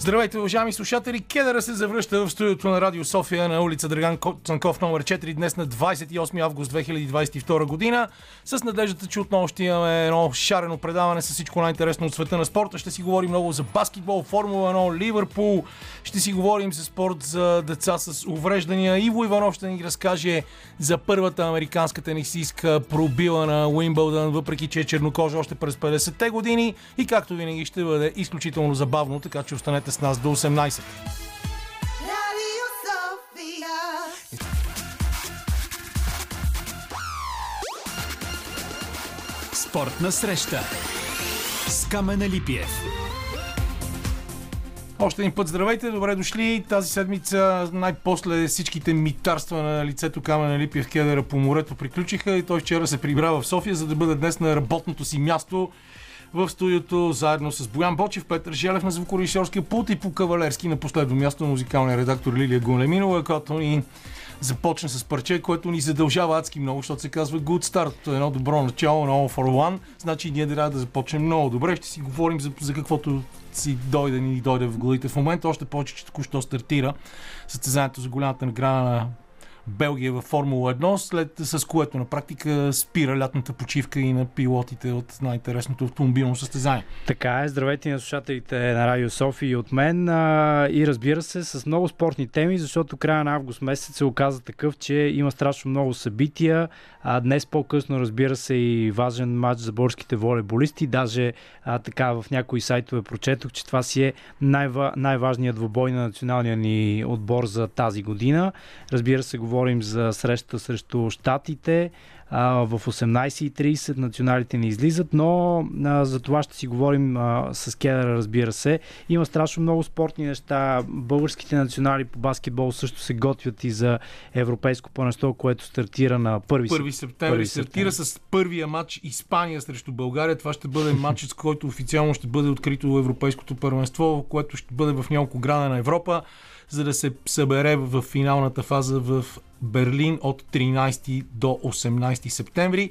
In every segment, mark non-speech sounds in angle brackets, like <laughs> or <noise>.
Здравейте, уважаеми слушатели! Кедъра се завръща в студиото на Радио София на улица Драган Цанков номер 4 днес на 28 август 2022 година с надеждата, че отново ще имаме едно шарено предаване с всичко най-интересно от света на спорта. Ще си говорим много за баскетбол, Формула 1, Ливърпул. Ще си говорим за спорт за деца с увреждания. Иво Иванов ще ни разкаже за първата американска тенисистка пробила на Уимбълдън, въпреки че е чернокожа още през 50-те години. И както винаги ще бъде изключително забавно, така че останете с нас до 18. Спортна среща с Камена Липиев. Още един път здравейте, добре дошли. Тази седмица най-после всичките митарства на лицето Камена Липиев Кедера по морето приключиха и той вчера се прибра в София, за да бъде днес на работното си място в студиото, заедно с Боян Бочев, Петър Желев на звукорежисьорския пулт и по кавалерски на последно място музикалния редактор Лилия Гунлеминова, която ни започна с парче, което ни задължава адски много, защото се казва Good Start. Едно добро начало на All for One. Значи ние трябва да започнем много добре. Ще си говорим за, за каквото си дойде ни дойде в главите в момента. Още повече, че току-що стартира състезанието за голямата награда на Белгия във Формула 1, след, с което на практика спира лятната почивка и на пилотите от най-интересното автомобилно състезание. Така е, здравейте на слушателите на Радио София и от мен а, и разбира се с много спортни теми, защото края на август месец се оказа такъв, че има страшно много събития. А, днес по-късно разбира се и важен матч за българските волейболисти. Даже а, така в някои сайтове прочетох, че това си е най- най-важният двобой на националния ни отбор за тази година. Разбира се, говори говорим за среща срещу Штатите. А, в 18.30 националите не излизат, но за това ще си говорим с Кедъра, разбира се. Има страшно много спортни неща. Българските национали по баскетбол също се готвят и за европейско първенство, което стартира на 1 септември. септември стартира с първия матч Испания срещу България. Това ще бъде <laughs> матчът, с който официално ще бъде открито европейското първенство, което ще бъде в няколко града на Европа за да се събере в финалната фаза в Берлин от 13 до 18 септември.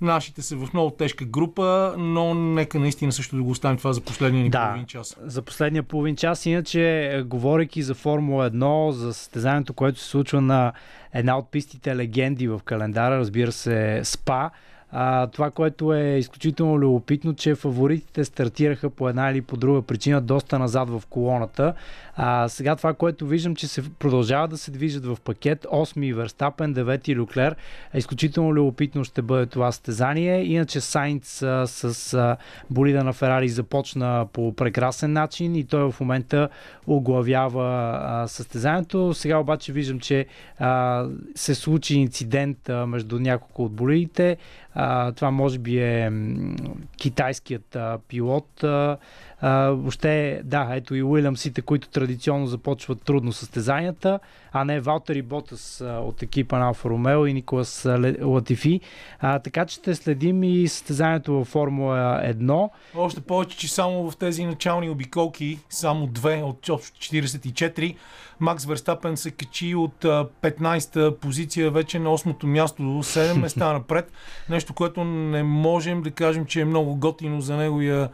Нашите са в много тежка група, но нека наистина също да го оставим това за последния ни да, половин час. За последния половин час. Иначе, говорейки за Формула 1, за състезанието, което се случва на една от пистите легенди в календара, разбира се, СПА, а, това, което е изключително любопитно, че фаворитите стартираха по една или по друга причина доста назад в колоната. А, сега това, което виждам, че се продължава да се движат в пакет. 8 Верстапен, 9 Люклер. Изключително любопитно ще бъде това състезание. Иначе Сайнц а, с а, болида на Ферари започна по прекрасен начин и той в момента оглавява а, състезанието. Сега обаче виждам, че а, се случи инцидент а, между няколко от болидите. Това може би е китайският а, пилот. А, а, въобще, да, ето и Уилямсите, които традиционно започват трудно състезанията, а не Валтери Ботас от екипа на Алфа Ромео и Николас Латифи. А, така че ще следим и състезанието във Формула 1. Още повече, че само в тези начални обиколки, само две от 44, Макс Верстапен се качи от 15-та позиция вече на 8-то място, 7 места напред. Нещо, което не можем да кажем, че е много готино за неговия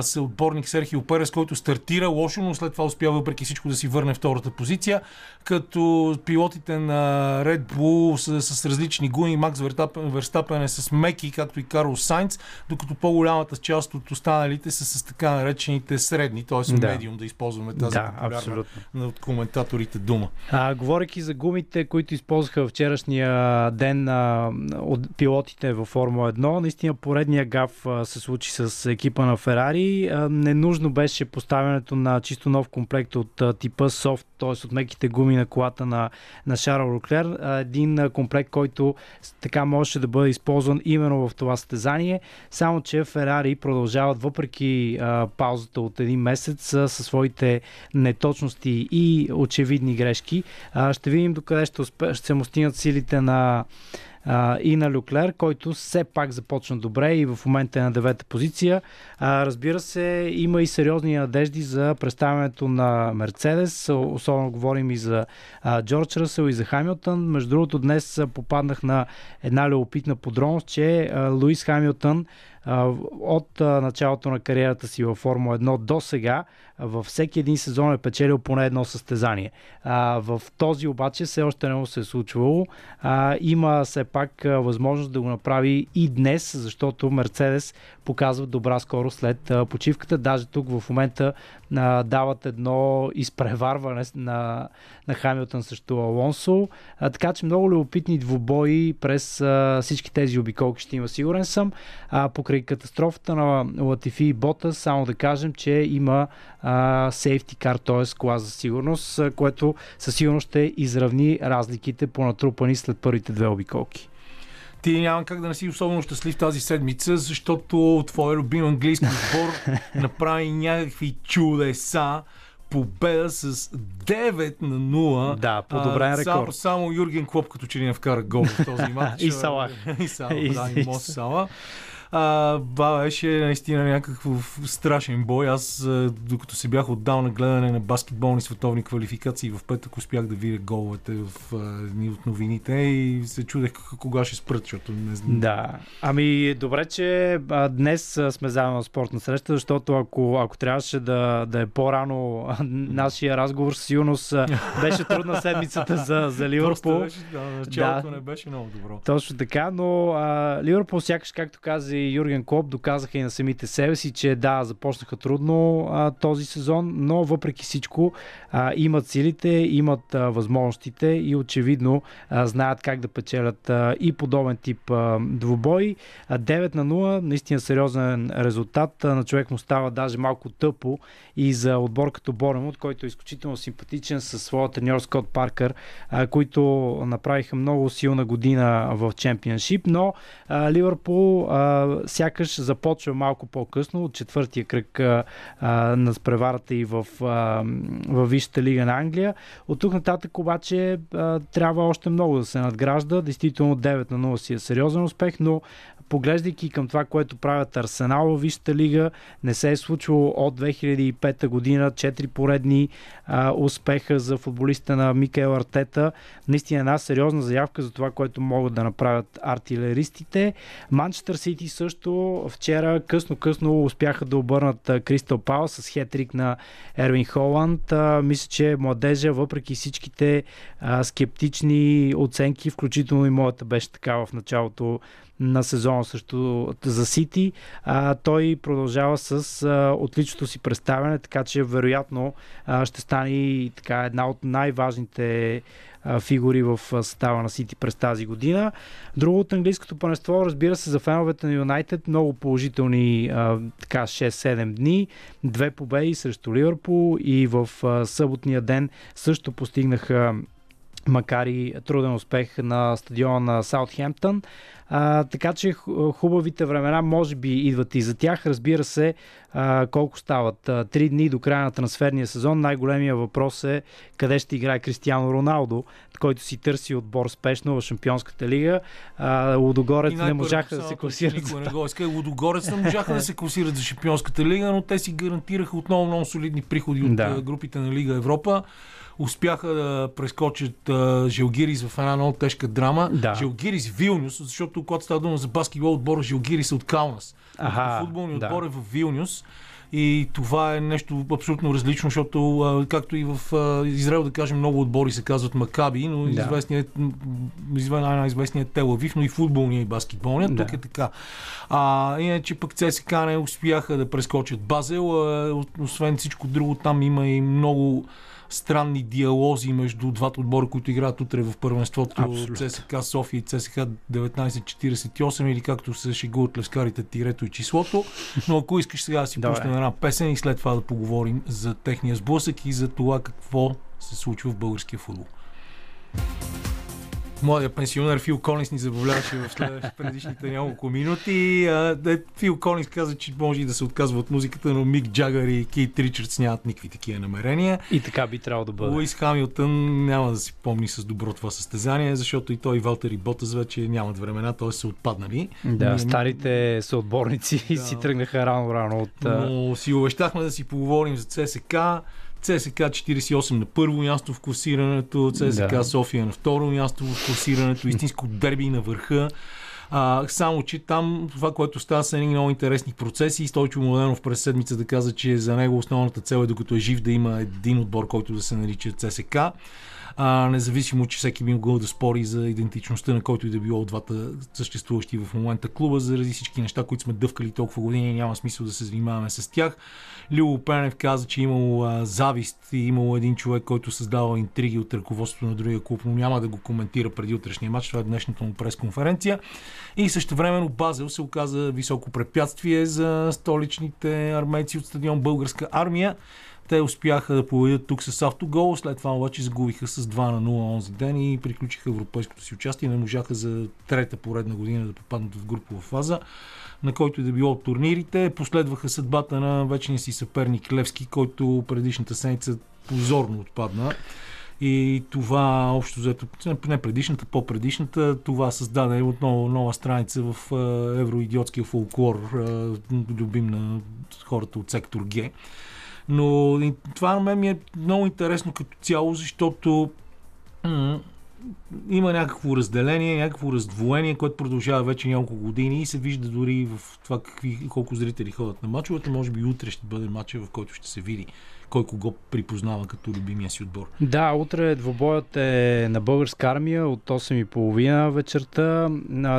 съотборник Серхио Перес, който стартира лошо, но след това успява въпреки всичко да си върне втората позиция. Като пилотите на Red Bull са с различни гуни, Макс Верстапен е с меки, както и Карл Сайнц, докато по-голямата част от останалите са с така наречените средни, т.е. Да. медиум, да използваме тази да, популярна от коментаторите дума. А, говоряки за гумите, които използваха вчерашния ден а, от пилотите във Формула 1, наистина поредния гаф а, се случи с екипа на Ферари. А, ненужно беше поставянето на чисто нов комплект от а, типа софт, т.е. от меките гуми на колата на, на Шарл Роклер. Един комплект, който така можеше да бъде използван именно в това състезание, само че Ферари продължават въпреки а, паузата от един месец със своите неточности и очевидни грешки. А, ще видим докъде ще, успе, ще се мостинат силите на а, и на Люклер, който все пак започна добре и в момента е на девета позиция. А, разбира се, има и сериозни надежди за представянето на Мерцедес, особено говорим и за а, Джордж Ръсел и за Хамилтън. Между другото, днес попаднах на една любопитна подробност, че а, Луис Хамилтън От началото на кариерата си във Формула 1 до сега, във всеки един сезон е печелил поне едно състезание. В този обаче все още не му се е случвало. Има все пак възможност да го направи и днес, защото Мерцедес показва добра скорост след почивката. Даже тук в момента дават едно изпреварване на, на Хамилтън срещу Алонсо. Така че много любопитни двубои през всички тези обиколки ще има, сигурен съм. Покрай катастрофата на Латифи и Бота, само да кажем, че има сейфти кар, т.е. кола за сигурност, което със сигурност ще изравни разликите по натрупани след първите две обиколки. Ти няма как да не си особено щастлив тази седмица, защото твой любим английски <laughs> отбор направи някакви чудеса победа с 9 на 0. Да, подобрен рекорд. Само, само Юрген Клоп като че не вкара гол в този <laughs> матч. и Салах. и Салах, <laughs> да, и Мос Сала. А, ба, беше наистина някакъв страшен бой. Аз, докато се бях отдал на гледане на баскетболни световни квалификации, в петък успях да видя головете в едни от новините и се чудех кога ще спрат, защото не знам. Да. Ами, добре, че а, днес сме заедно на спортна среща, защото ако, ако трябваше да, да е по-рано нашия разговор, със сигурност беше трудна седмицата за, за <laughs> Ливърпул. Беше, да, началото да, не беше много добро. Точно така, но а, Ливърпул сякаш, както каза и Юрген Клоп доказаха и на самите себе си, че да, започнаха трудно а, този сезон, но въпреки всичко а, имат силите, имат а, възможностите и очевидно а, знаят как да печелят а, и подобен тип а, двубой. А, 9 на 0, наистина сериозен резултат. А, на човек му става даже малко тъпо и за отбор като Боремот, който е изключително симпатичен със своя треньор Скот Паркър, а, които направиха много силна година в чемпионшип, но а, Ливърпул а, сякаш започва малко по-късно от четвъртия кръг а, на спреварата и в, а, в Висшата лига на Англия. От тук нататък обаче а, трябва още много да се надгражда. Действително 9 на 0 си е сериозен успех, но поглеждайки към това, което правят Арсенал в лига, не се е случвало от 2005 година, 4 поредни а, успеха за футболиста на Микел Артета. Наистина една сериозна заявка за това, което могат да направят артилеристите. Манчестър Сити също вчера късно-късно успяха да обърнат Кристал Пал с хетрик на Ервин Холанд. А, мисля, че младежа, въпреки всичките а, скептични оценки, включително и моята беше така в началото на сезона също за Сити. А, той продължава с а, отличното си представяне, така че вероятно а, ще стане и така една от най-важните фигури в състава на Сити през тази година. Друго от английското панество, разбира се, за феновете на Юнайтед, много положителни а, така 6-7 дни. Две победи срещу Ливърпул и в а, съботния ден също постигнаха макар и труден успех на стадиона на Саутхемптън. Така че хубавите времена може би идват и за тях. Разбира се, а, колко стават? Три дни до края на трансферния сезон. Най-големия въпрос е къде ще играе Кристиано Роналдо, който си търси отбор спешно в Шампионската лига. А, Лудогорец не можаха да се класират. Никой не го иска. Лудогорец не можаха да се класират за Шампионската лига, но те си гарантираха отново много солидни приходи от да. групите на Лига Европа успяха да прескочат а, Желгирис в една много тежка драма. Да. Желгирис Вилнюс, защото когато става дума за баскетбол, отбора Желгирис е от Каунас. Ага, футболният да. отбор е в Вилнюс. И това е нещо абсолютно различно, защото както и в Израел, да кажем, много отбори се казват Макаби, но да. известният, най-известният Телавив, но и футболния и баскетболния. Да. Тук е така. А, иначе пък ЦСКА не успяха да прескочат Базел. Освен всичко друго, там има и много странни диалози между двата отбора, които играят утре в първенството ЦСК София и ЦСК 1948 или както се шегуват лескарите тирето и числото. Но ако искаш сега да си пуснем една песен и след това да поговорим за техния сблъсък и за това какво се случва в българския футбол. Младия пенсионер Фил Колинс ни забавляваше в предишните няколко минути. А, Фил Колинс каза, че може и да се отказва от музиката, но Мик Джагър и Кейт Ричардс нямат никакви такива намерения. И така би трябвало да бъде. Луис Хамилтън няма да си помни с добро това състезание, защото и той и Валтер и Ботас вече нямат времена, т.е. са отпаднали. Да, Ние... старите съотборници <laughs> да. си тръгнаха рано-рано от... Но си обещахме да си поговорим за ЦСК. ЦСК 48 на първо място в класирането, ЦСК да. София на второ място в класирането, истинско дерби на върха. А, само, че там това, което става са едни много интересни процеси. Стойчо Младенов през седмица да каза, че за него основната цел е докато е жив да има един отбор, който да се нарича ЦСК а, независимо, че всеки би могъл да спори за идентичността на който и да било от двата съществуващи в момента клуба, заради всички неща, които сме дъвкали толкова години, няма смисъл да се занимаваме с тях. Лило Пенев каза, че имало а, завист и имало един човек, който създава интриги от ръководството на другия клуб, но няма да го коментира преди утрешния матч. Това е днешната му пресконференция. И също времено Базел се оказа високо препятствие за столичните армейци от стадион Българска армия. Те успяха да победят тук с автогол, след това обаче загубиха с 2 на 0 онзи ден и приключиха европейското си участие. Не можаха за трета поредна година да попаднат в групова фаза, на който и да било от турнирите. Последваха съдбата на вечния си съперник Левски, който предишната седмица позорно отпадна. И това общо взето, не предишната, по-предишната, това създаде отново нова страница в евроидиотския фолклор, любим на хората от сектор Г. Но това на мен ми е много интересно като цяло, защото има някакво разделение, някакво раздвоение, което продължава вече няколко години и се вижда дори в това какви, колко зрители ходят на мачовете. Може би утре ще бъде матча, в който ще се види кой кого припознава като любимия си отбор. Да, утре двобоят е на българска армия от 8.30 вечерта.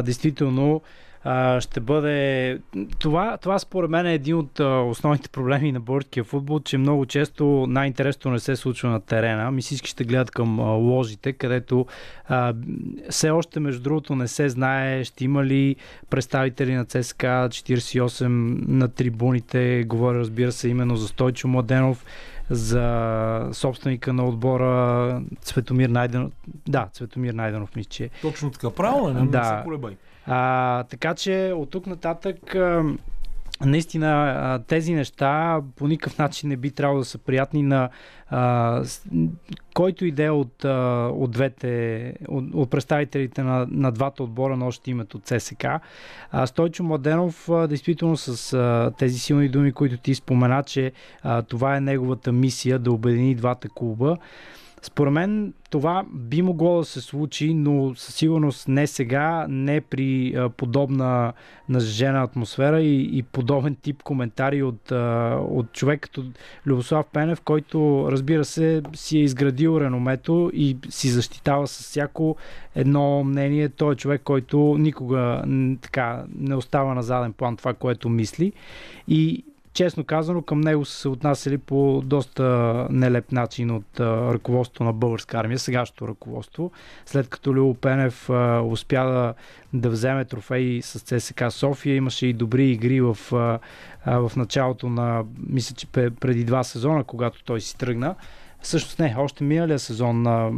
Действително а, ще бъде... Това, това според мен е един от а, основните проблеми на българския футбол, че много често най-интересното не се случва на терена. Ми всички ще гледат към а, ложите, където а, все още, между другото, не се знае ще има ли представители на ЦСКА 48 на трибуните. Говоря, разбира се, именно за Стойчо Младенов за собственика на отбора Цветомир Найденов. Да, Цветомир Найденов мисля, че. Точно така, правилно, не, да. не се колебай. А, така че от тук нататък наистина тези неща по никакъв начин не би трябвало да са приятни на а, който иде от, а, от двете, от, от представителите на, на двата отбора на още името ЦСК. А, Стойчо Младенов, а, действително с а, тези силни думи, които ти спомена, че а, това е неговата мисия да обедини двата клуба. Според мен това би могло да се случи, но със сигурност не сега, не при подобна нажежена атмосфера и, и подобен тип коментари от, от човек като Любослав Пенев, който разбира се си е изградил реномето и си защитава с всяко едно мнение. Той е човек, който никога така не остава на заден план това, което мисли. И честно казано, към него са се отнасяли по доста нелеп начин от ръководството на българска армия, сегашното ръководство. След като Лео Пенев успя да, да вземе трофеи с ЦСК София, имаше и добри игри в, в началото на, мисля, че преди два сезона, когато той си тръгна. Всъщност не, още миналия сезон а,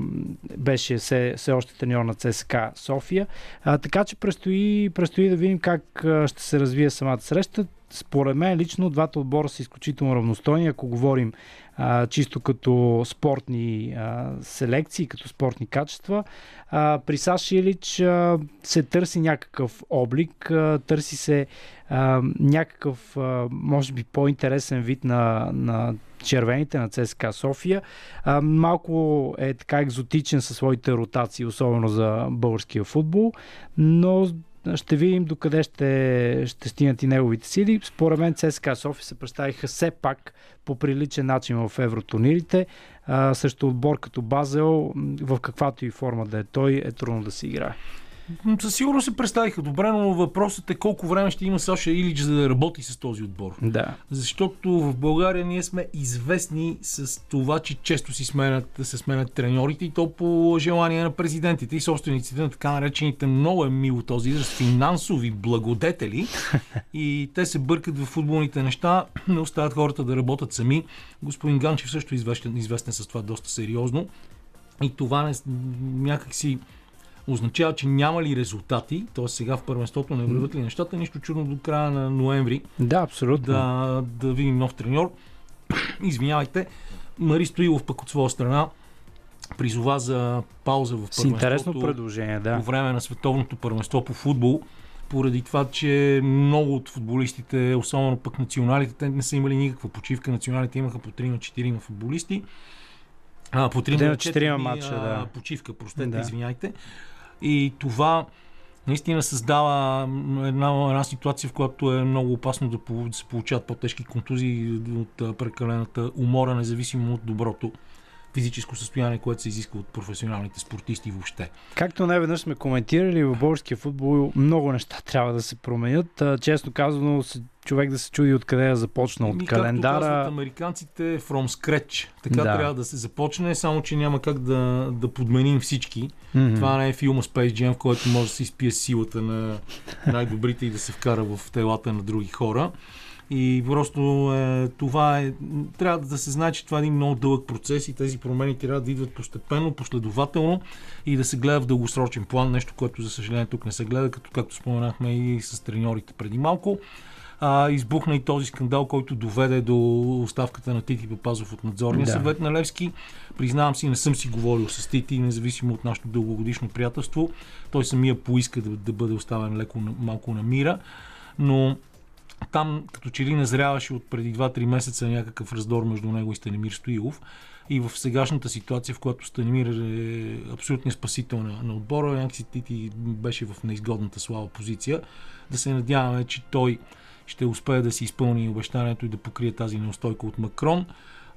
беше все, все още треньор на ЦСК София. А, така че предстои, предстои да видим как а, ще се развие самата среща според мен лично двата отбора са изключително равностойни, ако говорим а, чисто като спортни а, селекции, като спортни качества. А, при Саш Илич а, се търси някакъв облик, а, търси се а, някакъв, а, може би, по-интересен вид на, на червените на ЦСКА София. А, малко е така екзотичен със своите ротации, особено за българския футбол, но ще видим докъде ще, ще стигнат и неговите сили. Според мен ЦСКА София се представиха все пак по приличен начин в евротурнирите. А, също отбор като Базел, в каквато и форма да е той, е трудно да си играе. Със сигурност се представиха добре, но въпросът е колко време ще има Саша Илич за да работи с този отбор. Да. Защото в България ние сме известни с това, че често си сменят, се сменят треньорите и то по желание на президентите и собствениците на така наречените много е мило този израз финансови благодетели <laughs> и те се бъркат в футболните неща, не оставят хората да работят сами. Господин Ганчев също е известен, известен с това доста сериозно и това не, някакси означава, че няма ли резултати, т.е. сега в първенството не върват ли нещата, нищо чудно до края на ноември. Да, абсолютно. Да, да видим нов треньор. <clears throat> Извинявайте, Мари Стоилов пък от своя страна призова за пауза в първенството. С интересно предложение, да. По време на световното първенство по футбол, поради това, че много от футболистите, особено пък националите, те не са имали никаква почивка. Националите имаха по 3 на 4 футболисти. А, по 3 на 4 мача, да. почивка, простете, да. извиняйте. И това наистина създава една, една ситуация, в която е много опасно да, да се получават по-тежки контузии от прекалената умора, независимо от доброто физическо състояние, което се изисква от професионалните спортисти въобще. Както не веднъж сме коментирали, в българския футбол много неща трябва да се променят. Честно казано, човек да се чуди откъде е започна от календара. Както американците, from scratch. Така да. трябва да се започне, само че няма как да, да подменим всички. Mm-hmm. Това не е филма Space Jam, в който може да се изпие силата на най-добрите и да се вкара в телата на други хора. И просто е, това е. Трябва да се знае, че това е един много дълъг процес и тези промени трябва да идват постепенно, последователно и да се гледа в дългосрочен план. Нещо, което за съжаление тук не се гледа, като както споменахме и с треньорите преди малко. А, избухна и този скандал, който доведе до оставката на Тити Папазов от надзорния да. съвет на Левски. Признавам си, не съм си говорил с Тити, независимо от нашето дългогодишно приятелство. Той самия поиска да, да бъде оставен леко малко на мира. Но там като че ли назряваше от преди 2-3 месеца някакъв раздор между него и Станимир Стоилов. И в сегашната ситуация, в която Станимир е абсолютният спасител на, на отбора, някакси Тити беше в неизгодната слава позиция. Да се надяваме, че той ще успее да си изпълни обещанието и да покрие тази неустойка от Макрон,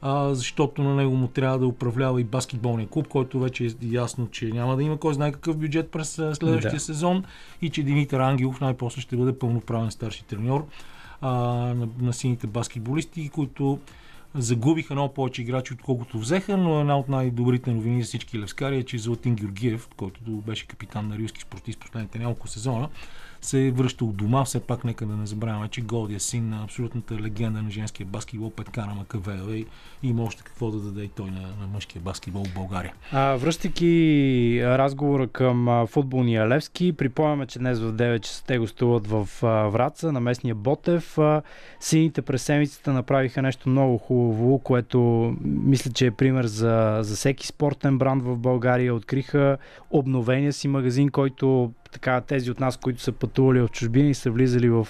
а, защото на него му трябва да управлява и баскетболния клуб, който вече е ясно, че няма да има кой знае какъв бюджет през следващия да. сезон и че Димитър Ангелов най-после ще бъде пълноправен старши треньор а, на, на сините баскетболисти, които загубиха много повече играчи, отколкото взеха, но една от най-добрите новини за всички левскари е, че Златин Георгиев, който беше капитан на рилски спортист последните няколко сезона, се е връщал дома. Все пак нека да не забравяме, че Голдия син на абсолютната легенда на женския баскетбол Петкана Макавеева и има още какво да даде и той на, на мъжкия баскетбол в България. А, връщайки разговора към футболния Левски, припомняме, че днес в 9 часа те гостуват в Враца на местния Ботев. Сините през седмицата направиха нещо много хубаво, което мисля, че е пример за, за всеки спортен бранд в България. Откриха обновения си магазин, който така, тези от нас, които са пътували в чужбина и са влизали в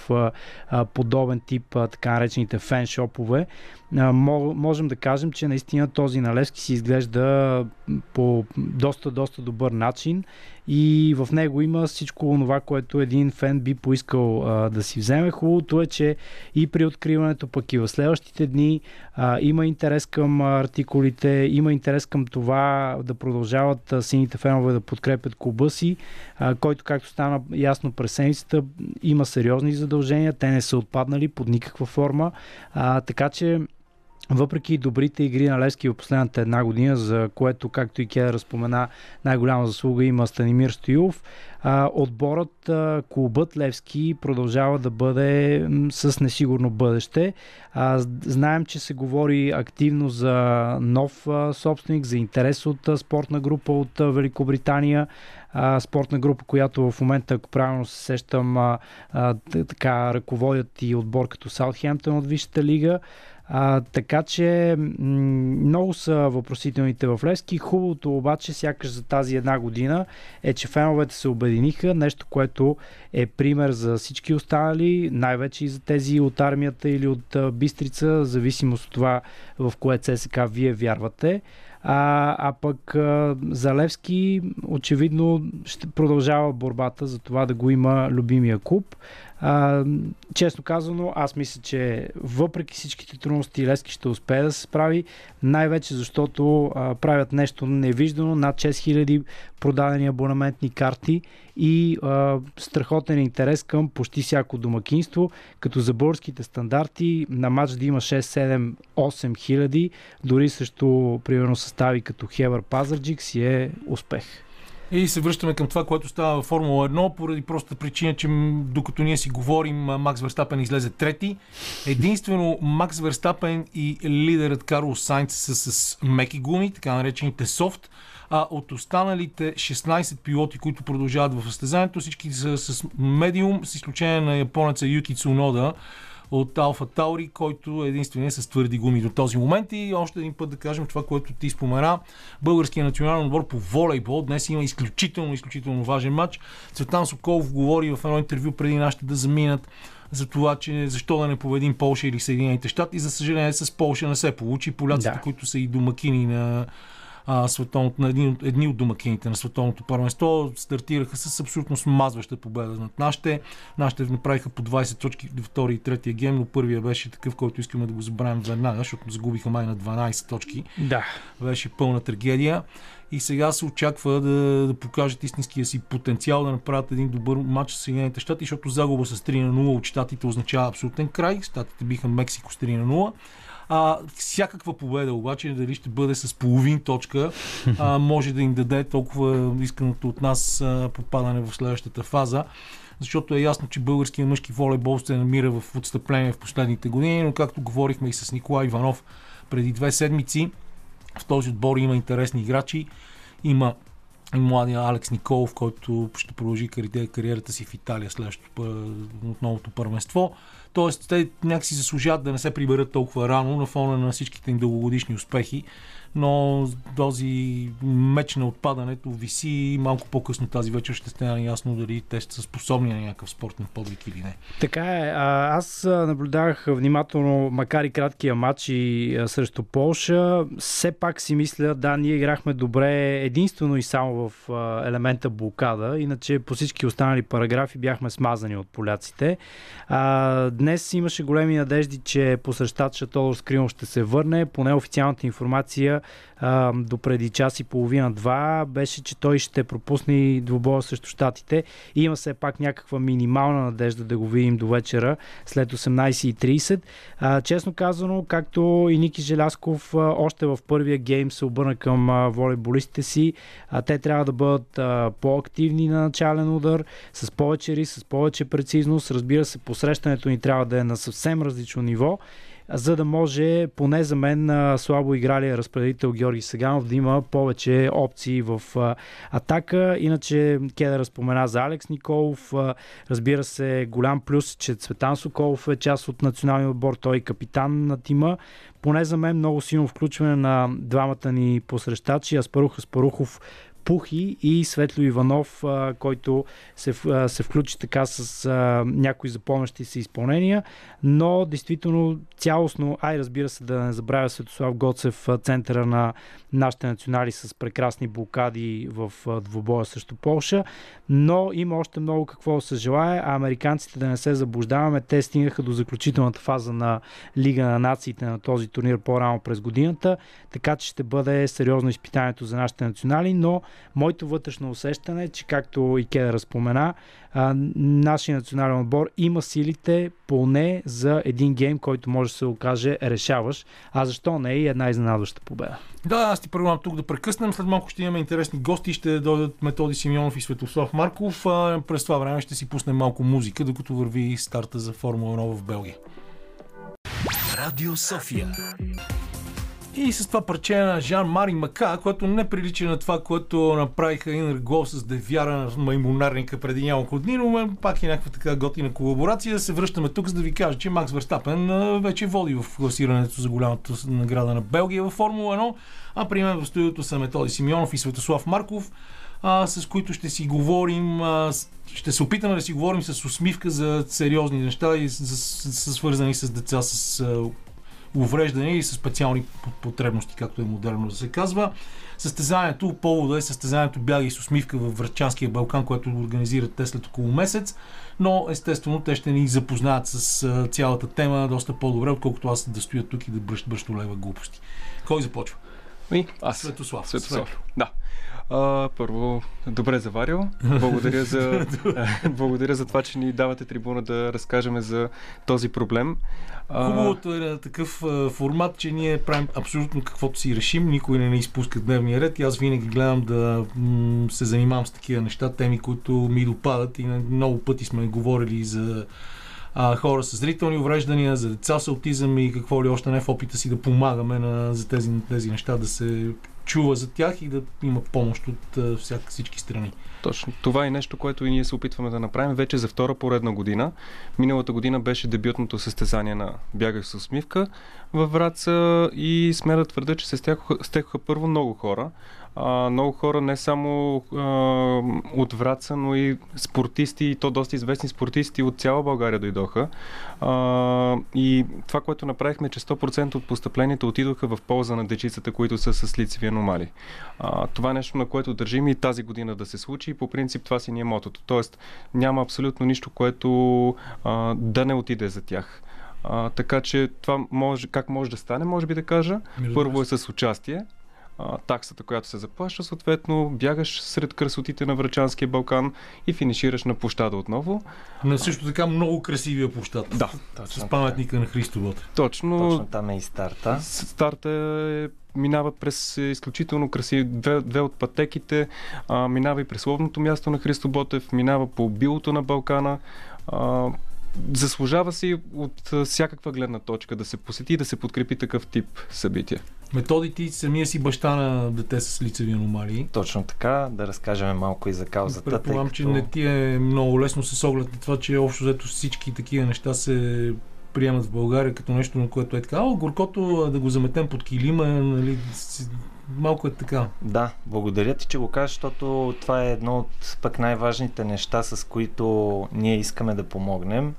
а, подобен тип а, така наречените феншопове, можем да кажем, че наистина този налевски си изглежда по доста, доста добър начин и в него има всичко това, което един фен би поискал да си вземе. Хубавото е, че и при откриването, пък и в следващите дни има интерес към артикулите, има интерес към това да продължават сините фенове да подкрепят клуба си, който, както стана ясно през седмицата, има сериозни задължения, те не са отпаднали под никаква форма, така че въпреки добрите игри на Левски в последната една година, за което, както и Кедър разпомена, най-голяма заслуга има Станимир Стоилов, отборът, клубът Левски продължава да бъде с несигурно бъдеще. Знаем, че се говори активно за нов собственик, за интерес от спортна група от Великобритания спортна група, която в момента, ако правилно се сещам, така ръководят и отбор като Саутхемптън от Висшата лига. А, така че много са въпросителните в Левски. Хубавото обаче, сякаш за тази една година, е, че феновете се обединиха. Нещо, което е пример за всички останали, най-вече и за тези от армията или от Бистрица, зависимост от това в кое ЦСК вие вярвате. А, а пък а, за Левски очевидно ще продължава борбата за това да го има любимия клуб. А, честно казано, аз мисля, че въпреки всичките трудности Лески ще успее да се справи, най-вече защото а, правят нещо невиждано, над 6000 продадени абонаментни карти и а, страхотен интерес към почти всяко домакинство, като за българските стандарти на матч да има 6, 7, 8 хиляди, дори също примерно състави като Хевър Пазарджик си е успех. И се връщаме към това, което става в Формула 1, поради простата причина, че докато ние си говорим, Макс Верстапен излезе трети. Единствено Макс Верстапен и лидерът Карлос Сайнц са с меки гуми, така наречените софт, а от останалите 16 пилоти, които продължават в състезанието, всички са с медиум, с изключение на японеца Юки Цунода, от Алфа Таури, който е единствения с твърди гуми до този момент. И още един път да кажем това, което ти спомена. Българския национален отбор по волейбол днес има изключително, изключително важен матч. Цветан Соколов говори в едно интервю преди нашите да заминат за това, че защо да не победим Полша или Съединените щати. За съжаление с Полша не се получи. Поляците, да. които са и домакини на а, световното, на един, едни от домакините на световното първенство. Стартираха с абсолютно смазваща победа над нашите. Нашите направиха по 20 точки втори и третия гейм, но първия беше такъв, който искаме да го забравим веднага, защото загубиха май на 12 точки. Да. Беше пълна трагедия и сега се очаква да, да покажат истинския си потенциал да направят един добър матч с Съединените щати, защото загуба с 3 на 0 от щатите означава абсолютен край. Щатите биха Мексико с 3 на 0. А, всякаква победа обаче, дали ще бъде с половин точка, а, <laughs> може да им даде толкова исканото от нас а, попадане в следващата фаза защото е ясно, че българския мъжки волейбол се намира в отстъпление в последните години, но както говорихме и с Николай Иванов преди две седмици, в този отбор има интересни играчи. Има и младия Алекс Николов, който ще продължи кариерата си в Италия следващото новото първенство. Тоест, те някакси заслужават да не се приберат толкова рано на фона на всичките им дългогодишни успехи но този меч на отпадането виси малко по-късно тази вечер ще стане ясно дали те са способни на някакъв спортен подвиг или не. Така е. Аз наблюдавах внимателно, макар и краткия матч и срещу Полша. Все пак си мисля, да, ние играхме добре единствено и само в елемента блокада, иначе по всички останали параграфи бяхме смазани от поляците. Днес имаше големи надежди, че посрещача Тодор Скримов ще се върне. По неофициалната информация а, до преди час и половина-два беше, че той ще пропусне двубоя срещу щатите. И има все пак някаква минимална надежда да го видим до вечера след 18.30. А, честно казано, както и Ники Желясков а, още в първия гейм се обърна към а, волейболистите си, а, те трябва да бъдат а, по-активни на начален удар, с повече риск, с повече прецизност. Разбира се, посрещането ни трябва да е на съвсем различно ниво за да може поне за мен слабо игралия разпределител Георги Сеганов да има повече опции в атака. Иначе Кедър разпомена за Алекс Николов. Разбира се, голям плюс, че Цветан Соколов е част от националния отбор. Той е капитан на тима. Поне за мен много силно включване на двамата ни посрещачи. Аспарух Аспарухов Пухи и Светло Иванов, а, който се, а, се включи така с а, някои запомнящи се изпълнения, но действително цялостно, ай разбира се да не забравя Светослав Гоцев, центъра на нашите национали с прекрасни блокади в двобоя срещу Полша, но има още много какво да се желая, а американците да не се заблуждаваме, те стигнаха до заключителната фаза на Лига на нациите на този турнир по-рано през годината, така че ще бъде сериозно изпитанието за нашите национали, но моето вътрешно усещане е, че както и Кеда разпомена, нашия национален отбор има силите поне за един гейм, който може да се окаже решаваш. А защо не и една изненадваща победа? Да, аз ти предлагам тук да прекъснем. След малко ще имаме интересни гости. Ще дойдат Методи Симеонов и Светослав Марков. А през това време ще си пуснем малко музика, докато върви старта за Формула 1 в Белгия. Радио София. И с това парче на Жан Мари Мака, което не прилича на това, което направиха Инър Гол с Девяра на Маймонарника преди няколко дни, но пак е някаква така готина колаборация. Се връщаме тук, за да ви кажа, че Макс Верстапен вече води в класирането за голямата награда на Белгия във Формула 1, а при мен в студиото са Методи Симеонов и Светослав Марков, а, с които ще си говорим, а, ще се опитаме да си говорим с усмивка за сериозни неща и с, с, с, свързани с деца с увреждане и с специални потребности, както е модерно да се казва. Състезанието, повода е състезанието бяга и с усмивка в Връчанския Балкан, което организират те след около месец, но естествено те ще ни запознаят с цялата тема доста по-добре, отколкото аз да стоя тук и да бръщ бръщ лева глупости. Кой започва? И аз. Светослав. Светослав. Да. А, първо, добре заварил. Благодаря за, <laughs> <laughs> благодаря за това, че ни давате трибуна да разкажем за този проблем. Хубавото е на такъв формат, че ние правим абсолютно каквото си решим, никой не ни изпуска дневния ред и аз винаги гледам да се занимавам с такива неща, теми, които ми допадат и много пъти сме говорили за а, хора с зрителни увреждания, за деца с аутизъм и какво ли още не в опита си да помагаме на, за тези, тези неща да се чува за тях и да има помощ от всяка, всички страни. Точно. Това е нещо, което и ние се опитваме да направим вече за втора поредна година. Миналата година беше дебютното състезание на Бягах с усмивка във Враца и сме да твърда, че се стекоха първо много хора. А, много хора не само а, от Враца, но и спортисти, и то доста известни спортисти от цяла България дойдоха. А, и това, което направихме, е, че 100% от постъпленията отидоха в полза на дечицата, които са с лицеви аномали. А, това е нещо, на което държим и тази година да се случи и по принцип това си ни е мотото. Тоест няма абсолютно нищо, което а, да не отиде за тях. А, така че това може, как може да стане, може би да кажа. Първо е с участие, а, таксата, която се заплаща, съответно бягаш сред красотите на Врачанския Балкан и финишираш на площада отново. На също така много красивия площад. Да. Точно с паметника на Христо Ботев. Точно. Точно там е и старта. Старта е минава през изключително красиви две, две от пътеките, а, минава и през ловното място на Христо Ботев, минава по билото на Балкана. А, заслужава си от всякаква гледна точка да се посети и да се подкрепи такъв тип събитие. Методите самия си баща на дете с лицеви аномалии. Точно така, да разкажем малко и за каузата. Предполагам, като... че не ти е много лесно с оглед на това, че общо взето всички такива неща се приемат в България като нещо, на което е така, а горкото да го заметем под килима, нали, малко е така. Да, благодаря ти, че го кажеш, защото това е едно от пък най-важните неща, с които ние искаме да помогнем.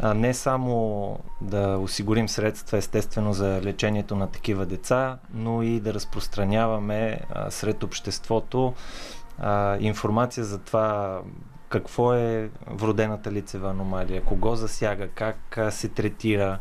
А не само да осигурим средства, естествено, за лечението на такива деца, но и да разпространяваме а, сред обществото а, информация за това какво е вродената лицева аномалия, кого засяга, как се третира,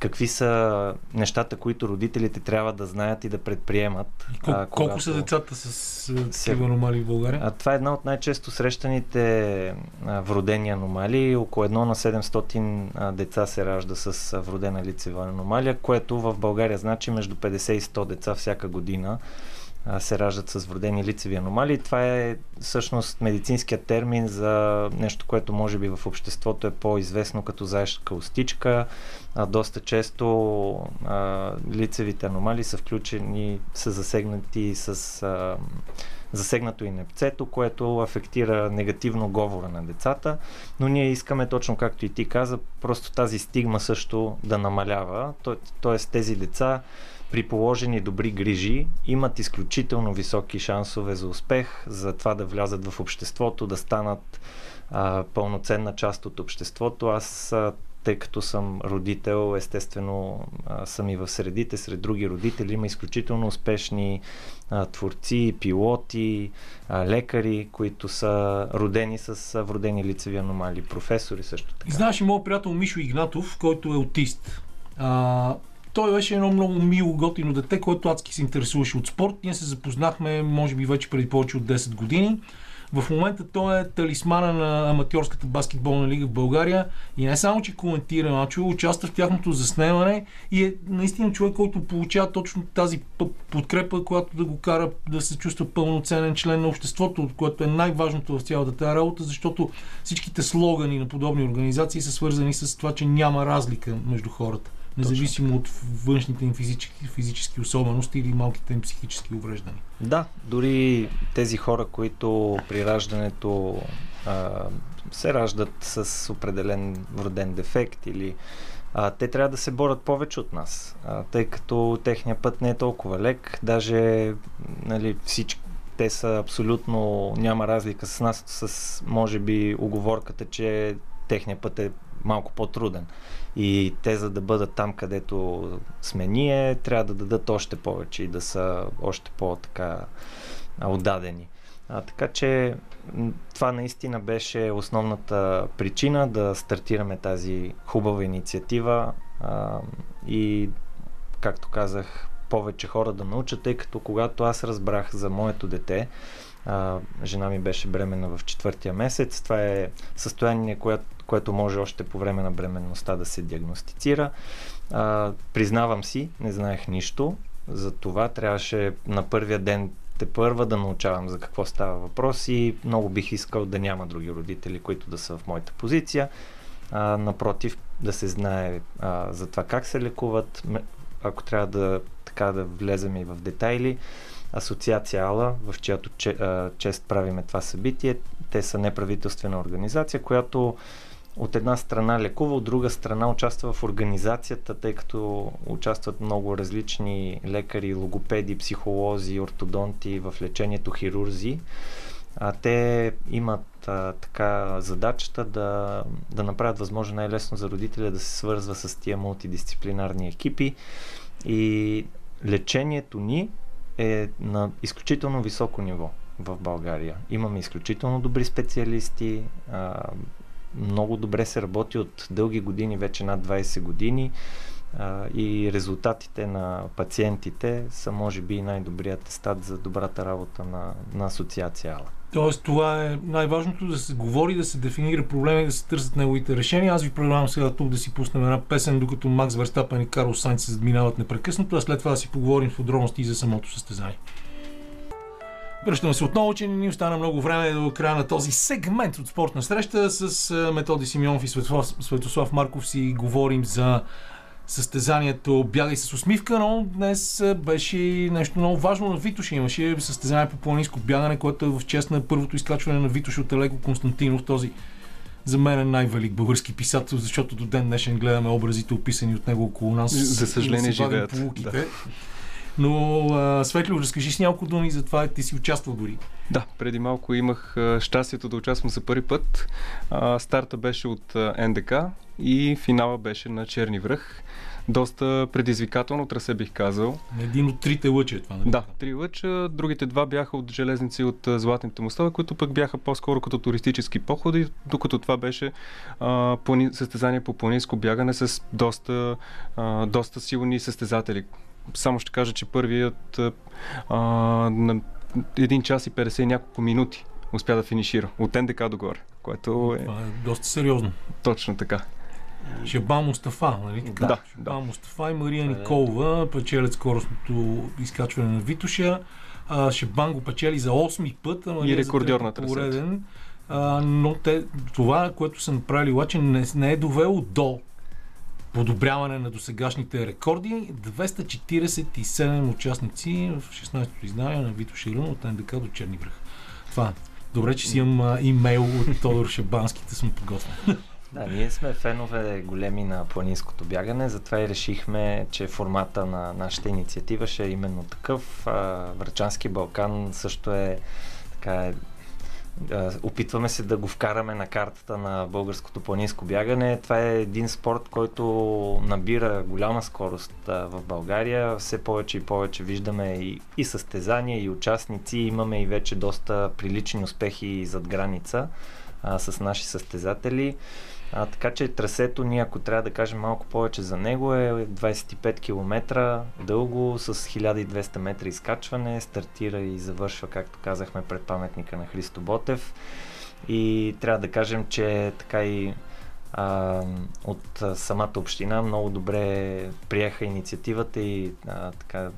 какви са нещата, които родителите трябва да знаят и да предприемат. И колко, а, когато... колко са децата с такива аномалии в България? А, това е една от най-често срещаните а, вродени аномалии. Около едно на 700 а, деца се ражда с а, вродена лицева аномалия, което в България значи между 50 и 100 деца всяка година се раждат с вродени лицеви аномалии. Това е всъщност медицинският термин за нещо, което може би в обществото е по-известно като заешка устичка. А, доста често а, лицевите аномалии са включени, са засегнати с а, засегнато и непцето, което афектира негативно говора на децата, но ние искаме точно както и ти каза, просто тази стигма също да намалява, т.е. тези деца при положени добри грижи имат изключително високи шансове за успех, за това да влязат в обществото, да станат а, пълноценна част от обществото. Аз а, тъй като съм родител, естествено а, съм и в средите, сред други родители. Има изключително успешни а, творци, пилоти, а, лекари, които са родени с вродени лицеви аномалии, професори също така. Знаеш и моят приятел Мишо Игнатов, който е аутист. А, той беше едно много мило, готино дете, което адски се интересуваше от спорт. Ние се запознахме, може би, вече преди повече от 10 години. В момента той е талисмана на аматьорската баскетболна лига в България и не само, че коментира мачове, участва в тяхното заснемане и е наистина човек, който получава точно тази подкрепа, която да го кара да се чувства пълноценен член на обществото, което е най-важното в цялата тази работа, защото всичките слогани на подобни организации са свързани с това, че няма разлика между хората независимо от външните им физически, физически особености или малките им психически увреждания. Да, дори тези хора, които при раждането а, се раждат с определен вроден дефект или а, те трябва да се борят повече от нас, а, тъй като техния път не е толкова лек, даже нали, всички те са абсолютно, няма разлика с нас, с може би оговорката, че техния път е малко по-труден. И те, за да бъдат там, където сме ние, трябва да дадат още повече и да са още по-така отдадени. А, така че това наистина беше основната причина да стартираме тази хубава инициатива а, и, както казах, повече хора да научат, тъй като когато аз разбрах за моето дете, а, жена ми беше бременна в четвъртия месец. Това е състояние, което, което може още по време на бременността да се диагностицира. А, признавам си, не знаех нищо. За това трябваше на първия ден те първа да научавам за какво става въпрос и много бих искал да няма други родители, които да са в моята позиция. А, напротив, да се знае а, за това как се лекуват. Ако трябва да така да влезем и в детайли, Асоциация Ала, в чиято че, а, чест правиме това събитие. Те са неправителствена организация, която от една страна лекува, от друга страна участва в организацията, тъй като участват много различни лекари, логопеди, психолози, ортодонти в лечението, хирурзи. А, те имат а, така задачата да, да направят възможно най-лесно за родителя да се свързва с тия мултидисциплинарни екипи и лечението ни е на изключително високо ниво в България. Имаме изключително добри специалисти, а, много добре се работи от дълги години, вече над 20 години и резултатите на пациентите са може би най-добрият стат за добрата работа на, на асоциация АЛА. Тоест, това е най-важното да се говори, да се дефинира проблема и да се търсят неговите решения. Аз ви предлагам сега тук да си пуснем една песен, докато Макс Верстапен и Карл Сайнц се задминават непрекъснато, а след това да си поговорим в подробности за самото състезание. Връщаме се отново, че не ни остана много време до края на този сегмент от спортна среща с Методи Симеонов и Светослав, Светослав Марков си говорим за състезанието Бягай с усмивка, но днес беше нещо много важно на Витош. Имаше състезание по планинско бягане, което е в чест на първото изкачване на Витош от Елего Константинов, този за мен е най-велик български писател, защото до ден днешен гледаме образите, описани от него около нас. За съжаление живеят. Да. Но, а, Светло, разкажи с няколко думи за това, ти си участвал дори. Да, преди малко имах а, щастието да участвам за първи път. А, старта беше от а, НДК и финала беше на Черни връх. Доста предизвикателно трасе бих казал. Един от трите лъча е това, нали? Да, три лъча. Другите два бяха от железници от Златните мостове, които пък бяха по-скоро като туристически походи, докато това беше а, плани... състезание по планинско бягане с доста, а, доста силни състезатели, само ще кажа, че първият а, на 1 час и 50 и няколко минути успя да финишира. От НДК догоре, което е... Това е доста сериозно. Точно така. Шеба Мустафа, нали така? Да, Шеба да. Мустафа и Мария Николова печелят скоростното изкачване на Витоша. А, Шебан го печели за 8 път, а Мария И рекордьор на трасето. но те, това, което са направили, обаче не, не е довело до подобряване на досегашните рекорди. 247 участници в 16-то издание на Вито Ширун от НДК до Черни връх. Това. Добре, че си имам имейл от Тодор Шебански, да съм подготвен. <laughs> Да, ние сме фенове големи на планинското бягане, затова и решихме, че формата на нашата инициатива ще е именно такъв. Врачански Балкан също е така е опитваме се да го вкараме на картата на българското планинско бягане. Това е един спорт, който набира голяма скорост в България. Все повече и повече виждаме и, и състезания, и участници. Имаме и вече доста прилични успехи зад граница а, с наши състезатели. А, така че трасето ни, ако трябва да кажем малко повече за него, е 25 км дълго с 1200 метра изкачване. Стартира и завършва, както казахме, пред паметника на Христо Ботев. И трябва да кажем, че така и а, от самата община много добре приеха инициативата и а, така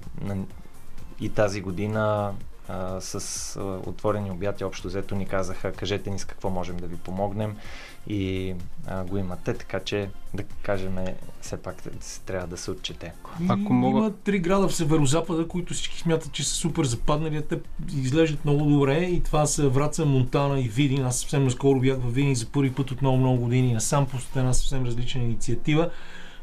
и тази година а, с а, отворени обятия общо взето ни казаха, кажете ни с какво можем да ви помогнем и а, го имате, така че да кажем, все пак трябва да се отчете. Ако мога- Има три града в северо-запада, които всички смятат, че са супер западнали, те изглеждат много добре и това са Враца, Монтана и Видин. Аз съвсем наскоро бях в Видин за първи път от много много години насам по една съвсем различна инициатива.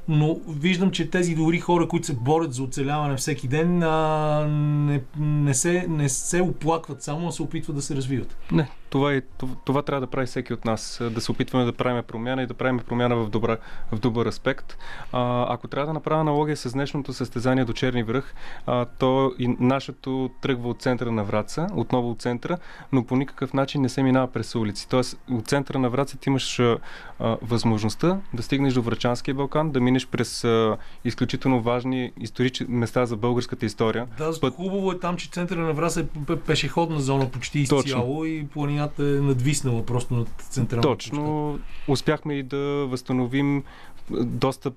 Но виждам, че тези добри хора, които се борят за оцеляване всеки ден, а, не, не, се, не се оплакват само, а се опитват да се развиват. Не, това, е, това, това трябва да прави всеки от нас. Да се опитваме да правим промяна и да правим промяна в, добра, в добър аспект. А, ако трябва да направя аналогия с днешното състезание до Черни връх, а, то и нашето тръгва от центъра на Враца, отново от центъра, но по никакъв начин не се минава през улици. Тоест, от центъра на Враца ти имаш а, възможността да стигнеш до Врачанския Балкан, да минеш през а, изключително важни исторически места за българската история. Да, Път- хубаво е там, че центъра на Враса е пешеходна зона почти изцяло и планината е надвиснала просто над централната. Точно. Успяхме и да възстановим доста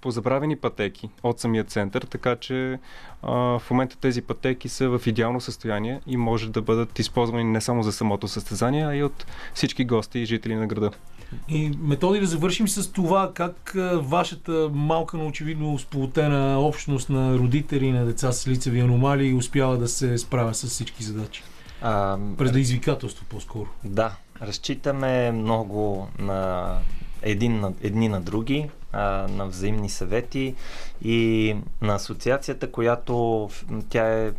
позабравени пътеки от самия център, така че а, в момента тези пътеки са в идеално състояние и може да бъдат използвани не само за самото състезание, а и от всички гости и жители на града. И методи да завършим с това как вашата малка, но очевидно сплотена общност на родители на деца с лицеви аномалии успява да се справя с всички задачи. А, Предизвикателство по-скоро. Да, разчитаме много на един на, едни на други, а, на взаимни съвети и на асоциацията, която тя е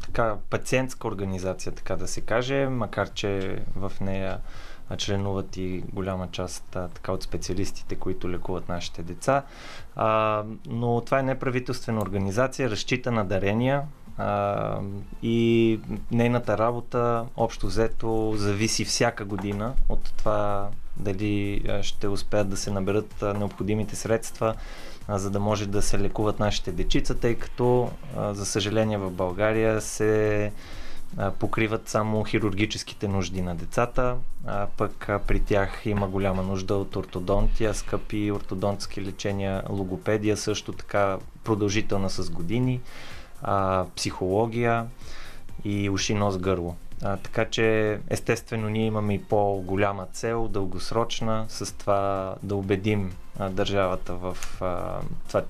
така пациентска организация, така да се каже, макар че в нея членуват и голяма част а, така от специалистите, които лекуват нашите деца. А, но това е неправителствена организация, разчита на дарения, а, и нейната работа общо взето зависи всяка година от това дали ще успеят да се наберат необходимите средства, а, за да може да се лекуват нашите дечица, тъй като а, за съжаление в България се покриват само хирургическите нужди на децата, а пък при тях има голяма нужда от ортодонтия, скъпи ортодонтски лечения, логопедия също така продължителна с години а, психология и уши, нос, гърло. А, така че, естествено, ние имаме и по-голяма цел, дългосрочна, с това да убедим а, държавата в а, това,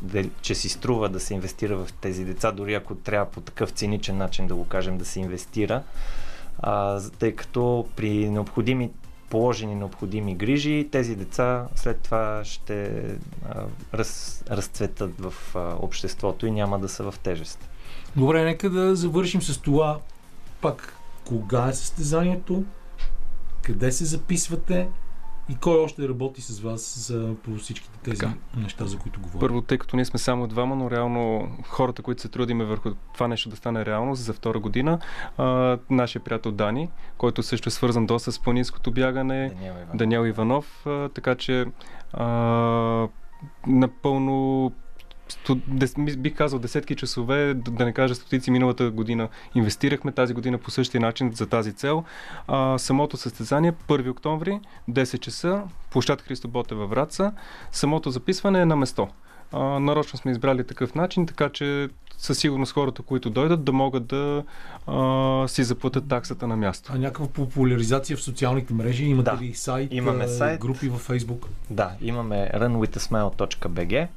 че си струва да се инвестира в тези деца, дори ако трябва по такъв циничен начин да го кажем да се инвестира, а, тъй като при необходими положени необходими грижи, тези деца след това ще а, раз, разцветат в а, обществото и няма да са в тежест. Добре, нека да завършим с това пак кога е състезанието, къде се записвате и кой още работи с вас за, по всичките тези Така. неща, за които говорим. Първо, тъй като ние сме само двама, но реално хората, които се трудиме върху това нещо да стане реалност за втора година, а, нашия приятел Дани, който също е свързан доста с планинското бягане, Даниел Иванов. Даниел Иванов, а, така че а, напълно сто, дес, бих казал десетки часове, да, да не кажа стотици миналата година инвестирахме тази година по същия начин за тази цел. А, самото състезание 1 октомври, 10 часа, площад Христо Ботев във Враца. Самото записване е на место. А, нарочно сме избрали такъв начин, така че със сигурност хората, които дойдат, да могат да а, си заплатят таксата на място. А някаква популяризация в социалните мрежи? Имате Да, ли сайт, имаме сайт. групи във Фейсбук? Да, имаме runwithasmile.bg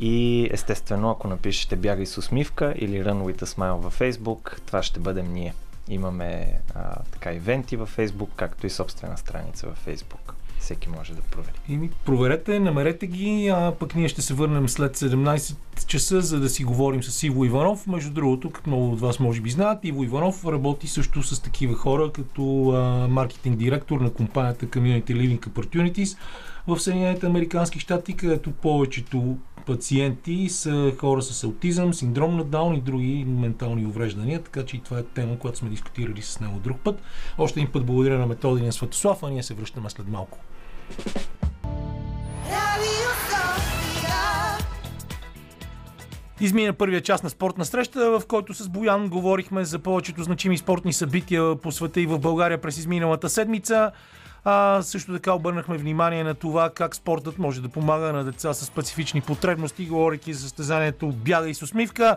и естествено, ако напишете Бягай с усмивка или Run with a Smile във Facebook, това ще бъдем ние. Имаме а, така ивенти във Facebook, както и собствена страница във Facebook. Всеки може да провери. И проверете, намерете ги, а пък ние ще се върнем след 17 часа, за да си говорим с Иво Иванов. Между другото, като много от вас може би знаят, Иво Иванов работи също с такива хора, като а, маркетинг директор на компанията Community Living Opportunities в Съединените Американски щати, където повечето пациенти са хора с аутизъм, синдром на Даун и други ментални увреждания, така че и това е тема, която сме дискутирали с него друг път. Още един път благодаря на Методи на Светослав, а ние се връщаме след малко. Измина първия част на спортна среща, в който с Боян говорихме за повечето значими спортни събития по света и в България през изминалата седмица. А, също така обърнахме внимание на това как спортът може да помага на деца с специфични потребности, говорейки за състезанието Бяга и с усмивка.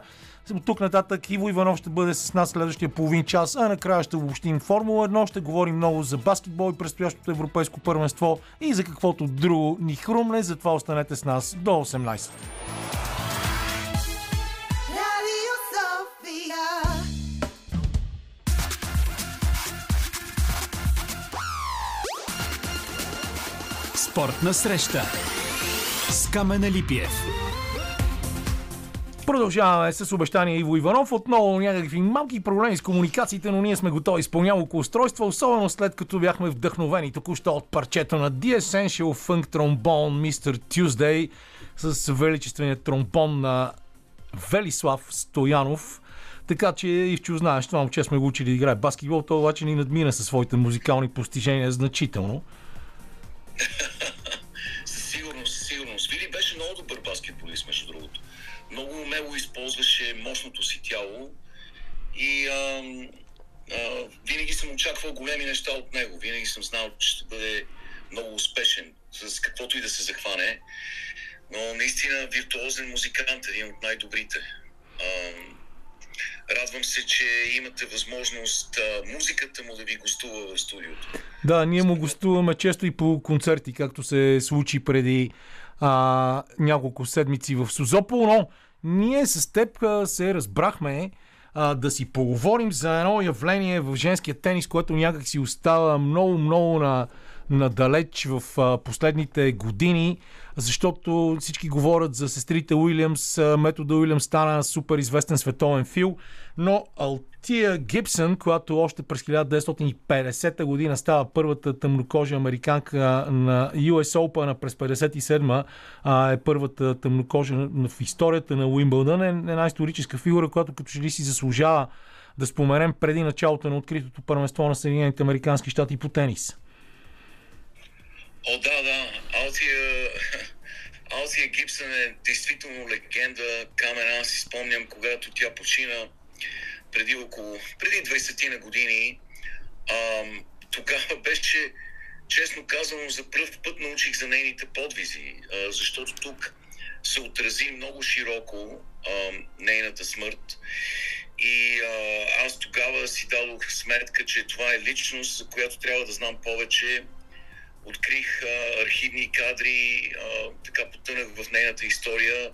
От тук нататък Иво Иванов ще бъде с нас следващия половин час, а накрая ще обобщим Формула 1, ще говорим много за баскетбол и предстоящото европейско първенство и за каквото друго ни хрумне, затова останете с нас до 18. Radio. Спортна среща с Камена Липиев. Продължаваме с обещания Иво Иванов. Отново някакви малки проблеми с комуникациите, но ние сме готови с по-няколко устройства, особено след като бяхме вдъхновени току-що от парчето на The Essential Funk Trombone Mr. Tuesday с величествения тромбон на Велислав Стоянов. Така че Ивчо, знаеш, това момче сме го учили да играе баскетбол, той обаче ни надмина със своите музикални постижения значително. <laughs> Със сигурност, със сигурност. Вили беше много добър баскетболист, между другото. Много умело използваше мощното си тяло и ам, а, винаги съм очаквал големи неща от него. Винаги съм знал, че ще бъде много успешен с каквото и да се захване. Но наистина виртуозен музикант, един от най-добрите. Ам, Радвам се, че имате възможност музиката му да ви гостува в студиото. Да, ние му гостуваме често и по концерти, както се случи преди а, няколко седмици в Сузопол, но ние с теб се разбрахме а, да си поговорим за едно явление в женския тенис, което някак си остава много-много на, надалеч в последните години, защото всички говорят за сестрите Уилямс, метода Уилямс стана супер известен световен фил, но Алтия Гибсън, която още през 1950 година става първата тъмнокожа американка на US Open, през 57 а, е първата тъмнокожа в историята на Уимбълдън, е една историческа фигура, която като че ли си заслужава да споменем преди началото на откритото първенство на Съединените Американски щати по тенис. О, да, да. Алтия, Алтия Гибсън е действително легенда. Камен, аз си спомням, когато тя почина преди около, преди 20 на години. Ам, тогава <laughs> беше, честно казано, за първ път научих за нейните подвизи, а, защото тук се отрази много широко ам, нейната смърт. И а, аз тогава си дадох сметка, че това е личност, за която трябва да знам повече открих а, архивни кадри, а, така потънах в нейната история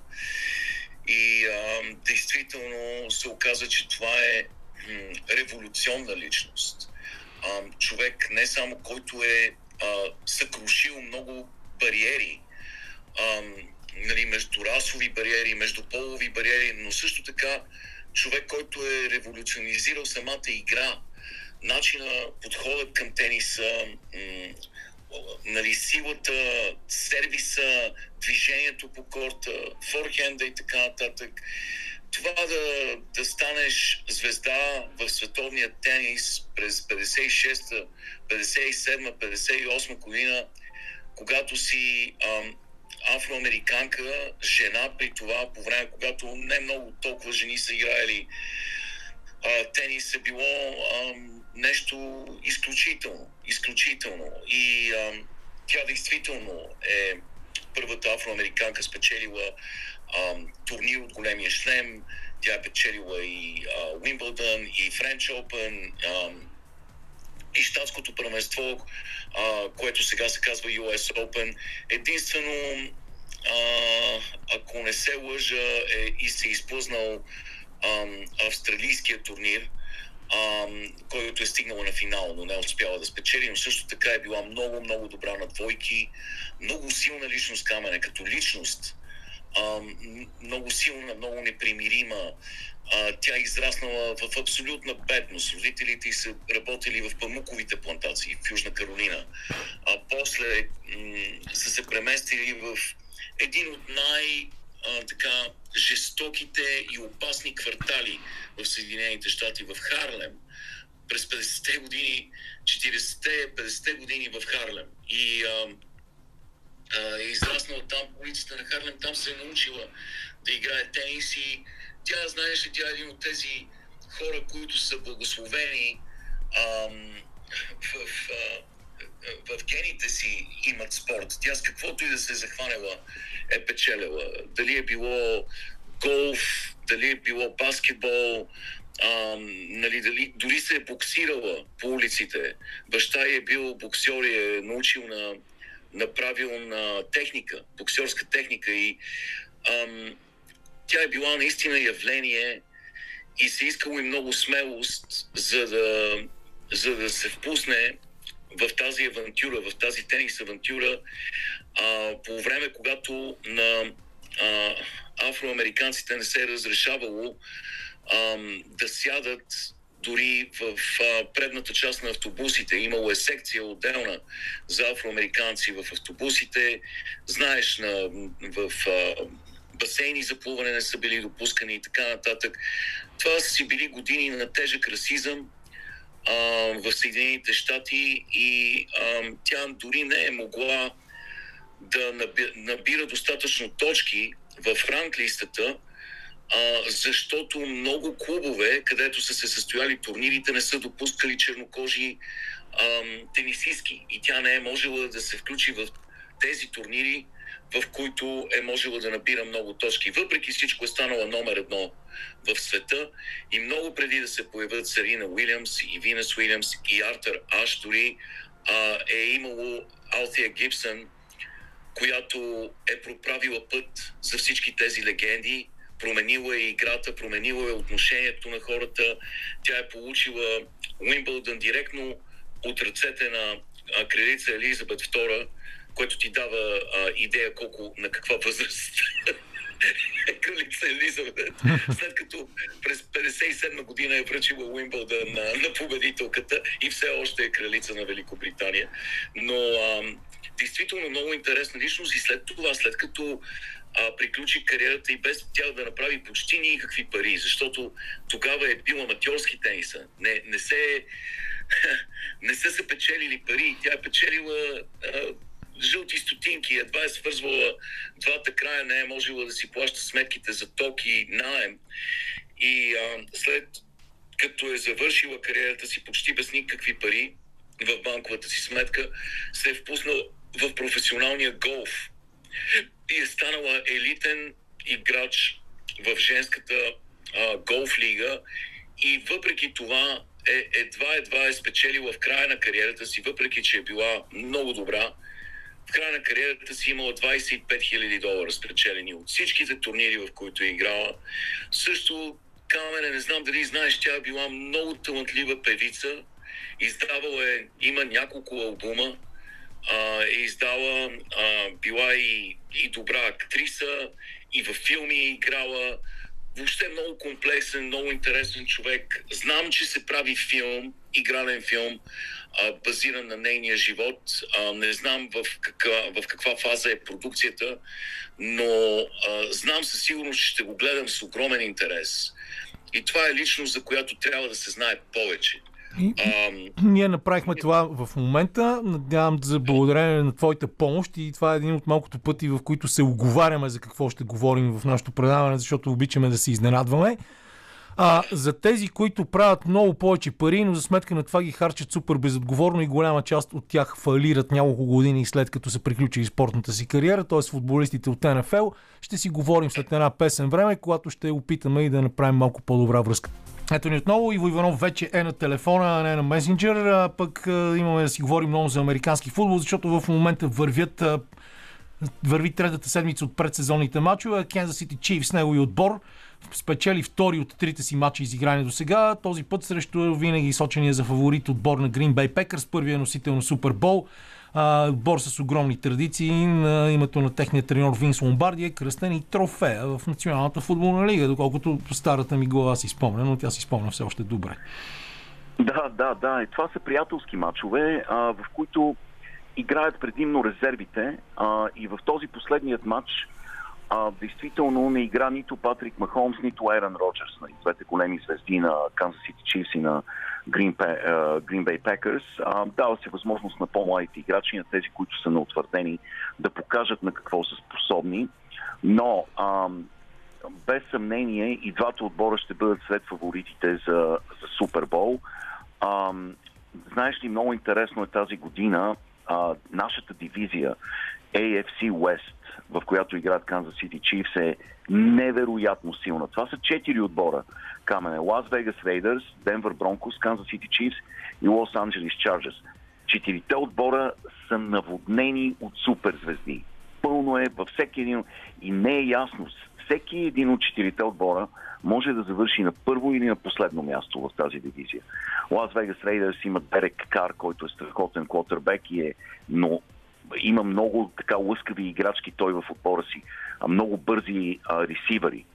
и а, действително се оказа, че това е м, революционна личност. А, човек не само който е а, съкрушил много бариери, а, нали, между расови бариери, между полови бариери, но също така човек, който е революционизирал самата игра, начина, подходът към тениса, нали, силата, сервиса, движението по корта, форхенда и така нататък. Това да, да станеш звезда в световния тенис през 56-та, 57 58 година, когато си ам, афроамериканка, жена при това, по време, когато не много толкова жени са играели а, тенис е било а, нещо изключително. Изключително. И а, тя действително е първата афроамериканка спечелила а, турнир от големия шлем. Тя е печелила и Уимбълдън, и Френч Опен, и щатското първенство, а, което сега се казва US Open. Единствено, а, ако не се лъжа, е, и се е изплъзнал ам, австралийския турнир, който е стигнала на финал, но не е успяла да спечели, но също така е била много, много добра на двойки, много силна личност Камене, като личност, ам, много силна, много непримирима. А, тя е израснала в абсолютна бедност. Родителите са работили в памуковите плантации в Южна Каролина. А после м- са се преместили в един от най- а, така жестоките и опасни квартали в Съединените щати, в Харлем, през 50-те години, 40-те, 50-те години в Харлем. И а, а, е израснала там по улиците на Харлем, там се е научила да играе тенис и тя, знаеш ли, тя е един от тези хора, които са благословени ам, в, в, а, в гените си имат спорт. Тя с каквото и да се е захванела е печелила. Дали е било голф, дали е било баскетбол, ам, нали, дали, дори се е боксирала по улиците. Баща е бил боксер и е научил на, на правилна техника, боксерска техника и ам, тя е била наистина явление и се искало и много смелост, за да, за да се впусне в тази авантюра, в тази тенис авантюра, а, по време, когато на а, афроамериканците не се е разрешавало а, да сядат дори в а, предната част на автобусите. Имало е секция отделна за афроамериканци в автобусите. Знаеш, на, в а, басейни за плуване не са били допускани и така нататък. Това са си били години на тежък расизъм, в Съединените щати и а, тя дори не е могла да наби, набира достатъчно точки в ранглистата, а, защото много клубове, където са се състояли турнирите, не са допускали чернокожи а, тенисистки. И тя не е можела да се включи в тези турнири в които е можела да набира много точки. Въпреки всичко е станала номер едно в света и много преди да се появят Сарина Уилямс и Винес Уилямс и Артър Аш дори а, е имало Алтия Гибсън, която е проправила път за всички тези легенди, променила е играта, променила е отношението на хората. Тя е получила Уимбълдън директно от ръцете на кралица Елизабет II, което ти дава а, идея колко, на каква възраст <laughs> кралица Елизабет, след като през 57 година е връчила Уимбълдън на, на победителката и все още е кралица на Великобритания. Но а, действително много интересна личност и след това, след като а, приключи кариерата и без тя да направи почти никакви пари, защото тогава е бил аматьорски тениса. Не, не се <laughs> не са се печелили пари. Тя е печелила а, жълти стотинки, едва е свързвала двата края, не е можела да си плаща сметките за ток и наем. И а, след като е завършила кариерата си почти без никакви пари в банковата си сметка, се е впуснал в професионалния голф и е станала елитен играч в женската а, голф лига и въпреки това е, едва-едва е спечелила в края на кариерата си, въпреки че е била много добра, края на кариерата си имала 25 000 долара спечелени от всичките турнири, в които е играла. Също Камене, не знам дали знаеш, тя е била много талантлива певица. Издавала е, има няколко албума, а, е издала, а, била и, и добра актриса, и във филми е играла. Въобще много комплексен, много интересен човек. Знам, че се прави филм, игрален филм, а, базиран на нейния живот. А, не знам в каква, в каква фаза е продукцията, но а, знам със сигурност, че ще го гледам с огромен интерес. И това е личност, за която трябва да се знае повече. Ам, Ние направихме това в момента. Надявам за благодарение на твоята помощ и това е един от малкото пъти, в които се оговаряме за какво ще говорим в нашето предаване, защото обичаме да се изненадваме. А, за тези, които правят много повече пари, но за сметка на това ги харчат супер безотговорно и голяма част от тях фалират няколко години след като са приключили спортната си кариера, т.е. футболистите от НФЛ, ще си говорим след една песен време, когато ще опитаме и да направим малко по-добра връзка. Ето ни отново, Иво Иванов вече е на телефона, а не на месенджер, а пък имаме да си говорим много за американски футбол, защото в момента вървят върви третата седмица от предсезонните матчове. Кензас Сити Чифс, негови отбор, спечели втори от трите си матча изиграни до сега. Този път срещу винаги сочения за фаворит отбор на Green Bay Packers, първия носител на Супер Бол. А, отбор с огромни традиции на името на техния треньор Винс Ломбарди е кръстен и трофея в Националната футболна лига, доколкото старата ми глава си спомня, но тя си спомня все още добре. Да, да, да. И това са приятелски матчове, а, в които играят предимно резервите. А, и в този последният матч а, действително не игра нито Патрик Махомс, нито Еран Роджерс, нали, двете големи звезди на Kansas City Chiefs и на Green, а, Bay. А, дава се възможност на по-младите играчи, на тези, които са неутвърдени, да покажат на какво са способни. Но ам, без съмнение и двата отбора ще бъдат след фаворитите за, за Супербол. Ам, знаеш ли, много интересно е тази година а, нашата дивизия AFC West, в която играят Kansas City Chiefs, е невероятно силна. Това са четири отбора. Камене Лас Вегас Рейдърс, Денвер Бронкос, Kansas City Chiefs и Лос Анджелис Чарджерс. Четирите отбора са наводнени от суперзвезди. Пълно е във всеки един... И не е ясно. Всеки един от четирите отбора може да завърши на първо или на последно място в тази дивизия. Лас Вегас Рейдърс имат Дерек Кар, който е страхотен квотербек и е, но има много така лъскави играчки той в отбора си, а, много бързи а, ресивъри.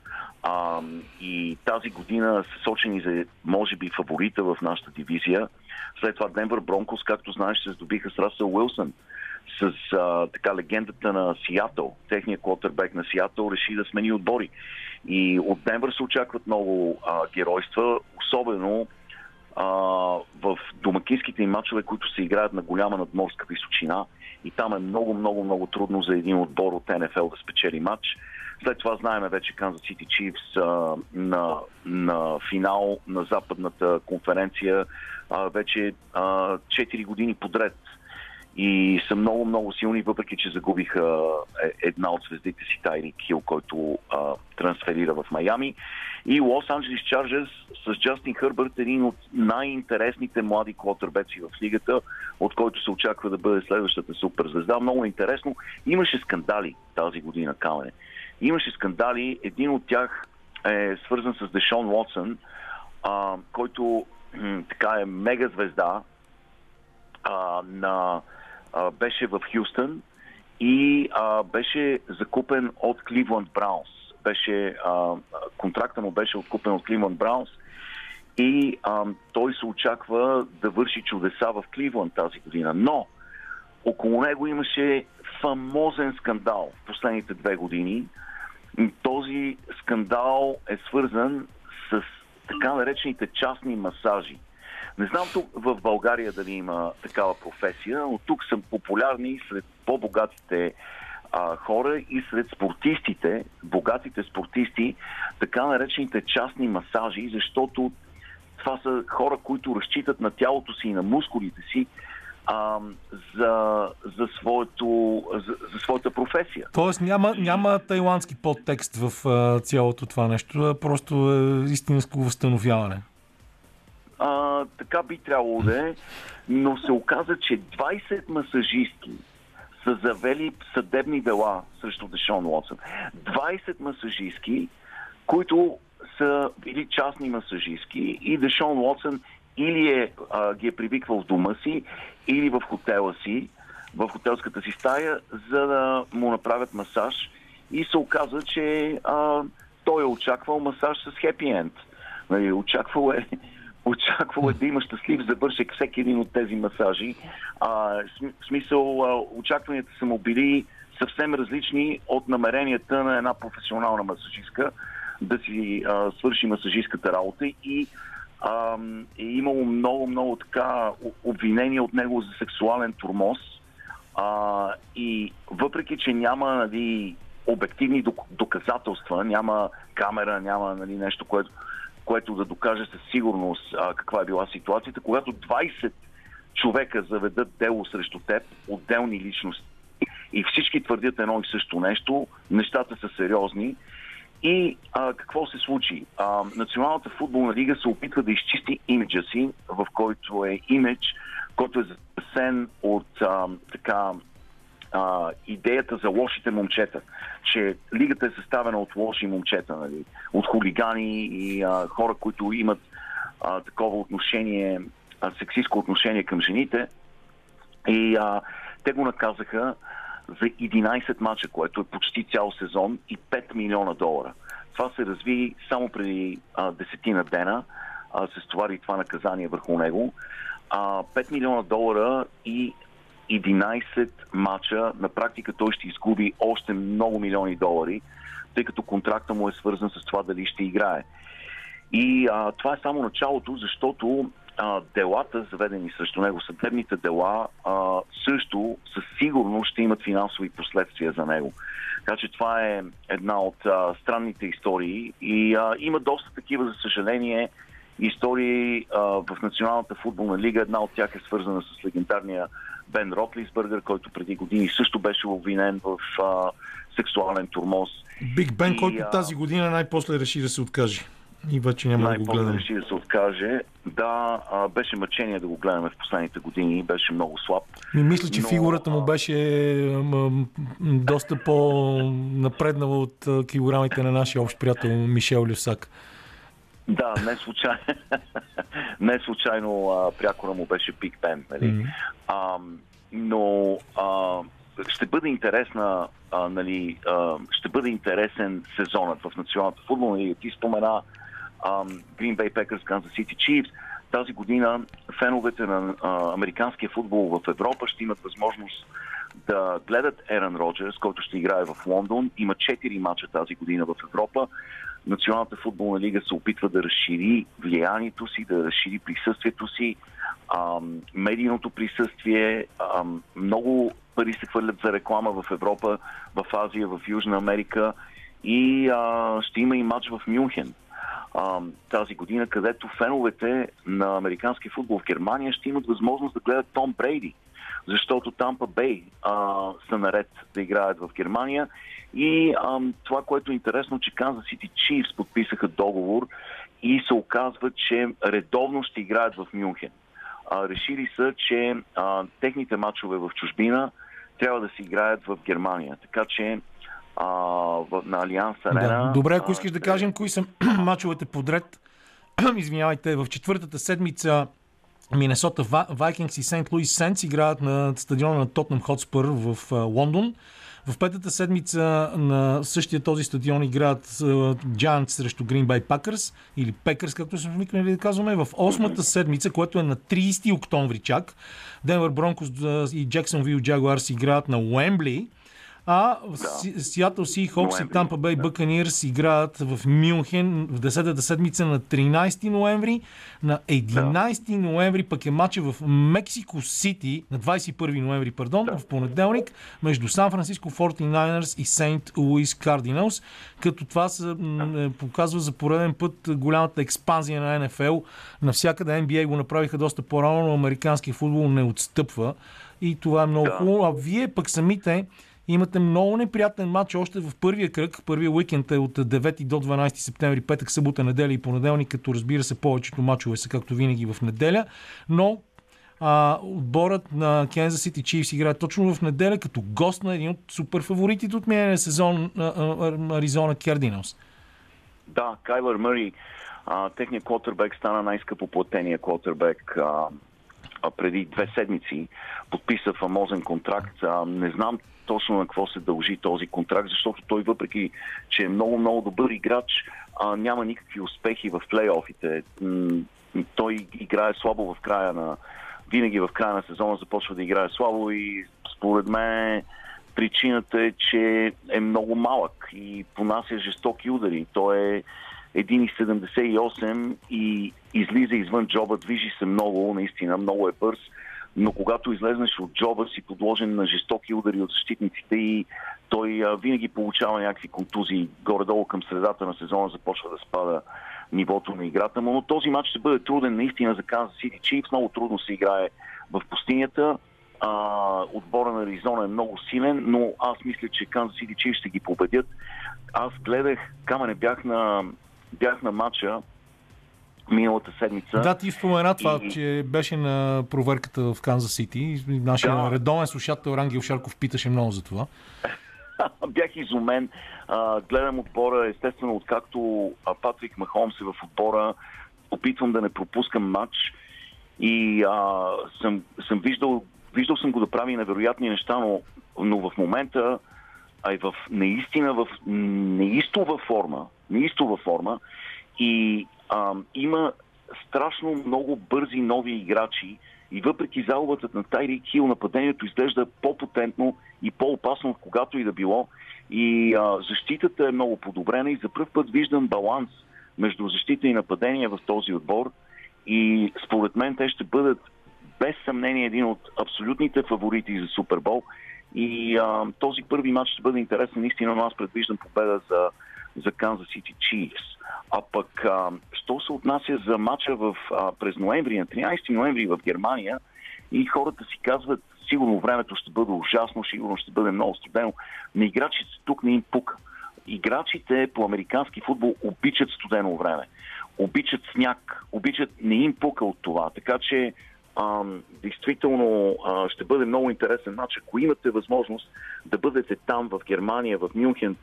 А, и тази година са сочени за, може би, фаворита в нашата дивизия. След това Денвър Бронкос, както знаеш, се здобиха с Расъл Уилсън с а, така легендата на Сиатъл. Техният квотербек на Сиатъл реши да смени отбори. И от Денвър се очакват много а, геройства, особено а, в домакинските им матчове, които се играят на голяма надморска височина. И там е много, много, много трудно за един отбор от НФЛ да спечели матч. След това знаем вече Kansas City Chiefs на, на финал на западната конференция а, вече а, 4 години подред. И са много, много силни, въпреки че загубиха е, една от звездите си Тайри Кил, който а, трансферира в Майами. И Лос Анджелис Чарджерс с Джастин Хърбърт, един от най-интересните млади квотербеци в лигата, от който се очаква да бъде следващата суперзвезда. Много интересно. Имаше скандали тази година, Камене. Имаше скандали. Един от тях е свързан с Дешон Уотсън, а, който така е мега звезда а, на, а, беше в Хюстън и а, беше закупен от Кливланд Браунс. Беше, а, контракта му беше откупен от Кливланд Браунс и а, той се очаква да върши чудеса в Кливланд тази година. Но около него имаше фамозен скандал в последните две години. Този скандал е свързан с така наречените частни масажи. Не знам тук в България дали има такава професия, но тук са популярни сред по-богатите а, хора и сред спортистите, богатите спортисти, така наречените частни масажи, защото това са хора, които разчитат на тялото си и на мускулите си а, за, за, своето, за, за своята професия. Тоест няма, няма тайландски подтекст в а, цялото това нещо, просто е истинско възстановяване. А, така би трябвало да е, но се оказа, че 20 масажистки са завели съдебни дела срещу Дешон Уотсън. 20 масажистки, които са били частни масажистки и Дешон Уотсън или е, а, ги е привиквал в дома си, или в хотела си, в хотелската си стая, за да му направят масаж. И се оказа, че а, той е очаквал масаж с хепи енд. Нали, очаквал е очаквал е да има щастлив завършек всеки един от тези масажи. А, в смисъл, очакванията са му били съвсем различни от намеренията на една професионална масажистка да си а, свърши масажистката работа и а, е имало много, много така обвинения от него за сексуален турмоз. А, и въпреки, че няма нали, обективни док- доказателства, няма камера, няма нали, нещо, което, което да докаже със сигурност а, каква е била ситуацията, когато 20 човека заведат дело срещу теб, отделни личности, и всички твърдят едно и също нещо, нещата са сериозни. И а, какво се случи? А, Националната футболна лига се опитва да изчисти имиджа си, в който е имидж, който е засен от а, така а, идеята за лошите момчета, че лигата е съставена от лоши момчета, нали? от хулигани и а, хора, които имат а, такова отношение, а, сексистско отношение към жените. И а, те го наказаха за 11 мача, което е почти цял сезон и 5 милиона долара. Това се разви само преди а, десетина дена, а, се стовари това наказание върху него. А, 5 милиона долара и 11 мача, на практика той ще изгуби още много милиони долари, тъй като контракта му е свързан с това дали ще играе. И а, това е само началото, защото а, делата, заведени срещу него, съдебните дела, а, също със сигурност ще имат финансови последствия за него. Така че това е една от а, странните истории и а, има доста такива, за съжаление, истории а, в Националната футболна лига. Една от тях е свързана с легендарния Бен Ротлисбъргер, който преди години също беше обвинен в а, сексуален турмоз. Биг Бен, И, който а, тази година най-после реши да се откаже. И вече няма да го най-после гледам. реши да се откаже. Да, а, беше мъчение да го гледаме в последните години, беше много слаб. Ми мисля, че Но, фигурата му а, беше м, доста по-напреднала от а, килограмите на нашия общ приятел Мишел Люсак. Да, не случайно, <laughs> не случайно а, прякора му беше Биг Бен. Нали? М. А, но а, ще бъде интересна, а, нали, а, ще бъде интересен сезонът в националната футболна лига. Ти спомена а, Green Bay Packers, Kansas City Chiefs. Тази година феновете на а, американския футбол в Европа ще имат възможност да гледат Еран Роджерс, който ще играе в Лондон. Има 4 мача тази година в Европа. Националната футболна лига се опитва да разшири влиянието си, да разшири присъствието си, ам, медийното присъствие. Ам, много пари се хвърлят за реклама в Европа, в Азия, в Южна Америка и а, ще има и матч в Мюнхен. а, тази година, където феновете на американски футбол в Германия ще имат възможност да гледат Том Брейди, защото Тампа Бей а, са наред да играят в Германия. И а, това, което е интересно, че Канзас Сити Чифс подписаха договор и се оказва, че редовно ще играят в Мюнхен. А, решили са, че а, техните матчове в чужбина трябва да се играят в Германия. Така че а, в, на Алианс Арена... Да. Добре, ако а, искаш да ще- кажем кои са <clears throat> мачовете подред. <clears throat> Извинявайте, в четвъртата седмица Миннесота Ва- Вайкингс и Сент Луис Сенс играят на стадиона на Тотнам Хотспър в Лондон. В петата седмица на същия този стадион играят Giants срещу Green Bay Packers или Packers, както сме свикнали да казваме. В осмата седмица, което е на 30 октомври чак, Денвер Бронкос и Джексонвил Jaguars играят на Уембли. А Си- Сиатъл Си Хокс и Тампа Бей да. Бъканирс играят в Мюнхен в 10-та седмица на 13 ноември. На 11 ноември пък е матча в Мексико Сити, на 21 ноември, пардон, в понеделник, между Сан Франциско 49ers и Сейнт Луис Кардиналс, като това се м, е, показва за пореден път голямата експанзия на НФЛ. Навсякъде NBA го направиха доста по-рано, но американски футбол не отстъпва. И това е много Да. хубаво. А вие пък самите Имате много неприятен матч още в първия кръг. Първия уикенд е от 9 до 12 септември, петък, събота, неделя и понеделник, като разбира се повечето мачове са както винаги в неделя. Но а, отборът на Kansas City Chiefs играе точно в неделя като гост на един от супер фаворитите от миналия сезон Аризона Кардиналс. Да, Кайлър Мъри, техният квотербек стана най-скъпо платения квотербек преди две седмици. Подписа фамозен контракт. А, не знам точно на какво се дължи този контракт, защото той въпреки, че е много-много добър играч, а, няма никакви успехи в плейофите. Той играе слабо в края на винаги в края на сезона започва да играе слабо и според мен причината е, че е много малък и понася жестоки удари. Той е 1,78 и излиза извън джоба, движи се много, наистина много е бърз, но когато излезнеш от джоба си подложен на жестоки удари от защитниците и той а, винаги получава някакви контузии. Горе-долу към средата на сезона започва да спада нивото на играта му, но този матч ще бъде труден наистина за Kansas City Chiefs. Много трудно се играе в пустинята. А, отбора на Аризона е много силен, но аз мисля, че Kansas City Chiefs ще ги победят. Аз гледах, камене бях на, бях на матча миналата седмица. Да, ти спомена това, И- че беше на проверката в Канзас Сити. Нашия Да. редовен слушател Рангел Шарков питаше много за това. <laughs> Бях изумен. А, гледам отбора, естествено, откакто Патрик Махомс е в отбора, опитвам да не пропускам матч и а, съм, съм виждал, виждал съм го да прави невероятни неща, но, но в момента а е в наистина в неистова форма, неистова форма и а, има страшно много бързи нови играчи и въпреки загубата на Тайрик Хил, нападението изглежда по-потентно и по-опасно от когато и да било. И а, защитата е много подобрена и за първ път виждам баланс между защита и нападение в този отбор. И според мен те ще бъдат без съмнение един от абсолютните фаворити за Супербол. И а, този първи матч ще бъде интересен наистина, но аз предвиждам победа за, за Kansas City Chiefs. А пък, а, що се отнася за матча в, а, през ноември, на 13 ноември в Германия, и хората си казват, сигурно времето ще бъде ужасно, сигурно ще бъде много студено. На играчите тук не им пука. Играчите по американски футбол обичат студено време. Обичат сняг, обичат, не им пука от това. Така че ам, действително а, ще бъде много интересен матч. Ако имате възможност да бъдете там в Германия, в Мюнхен,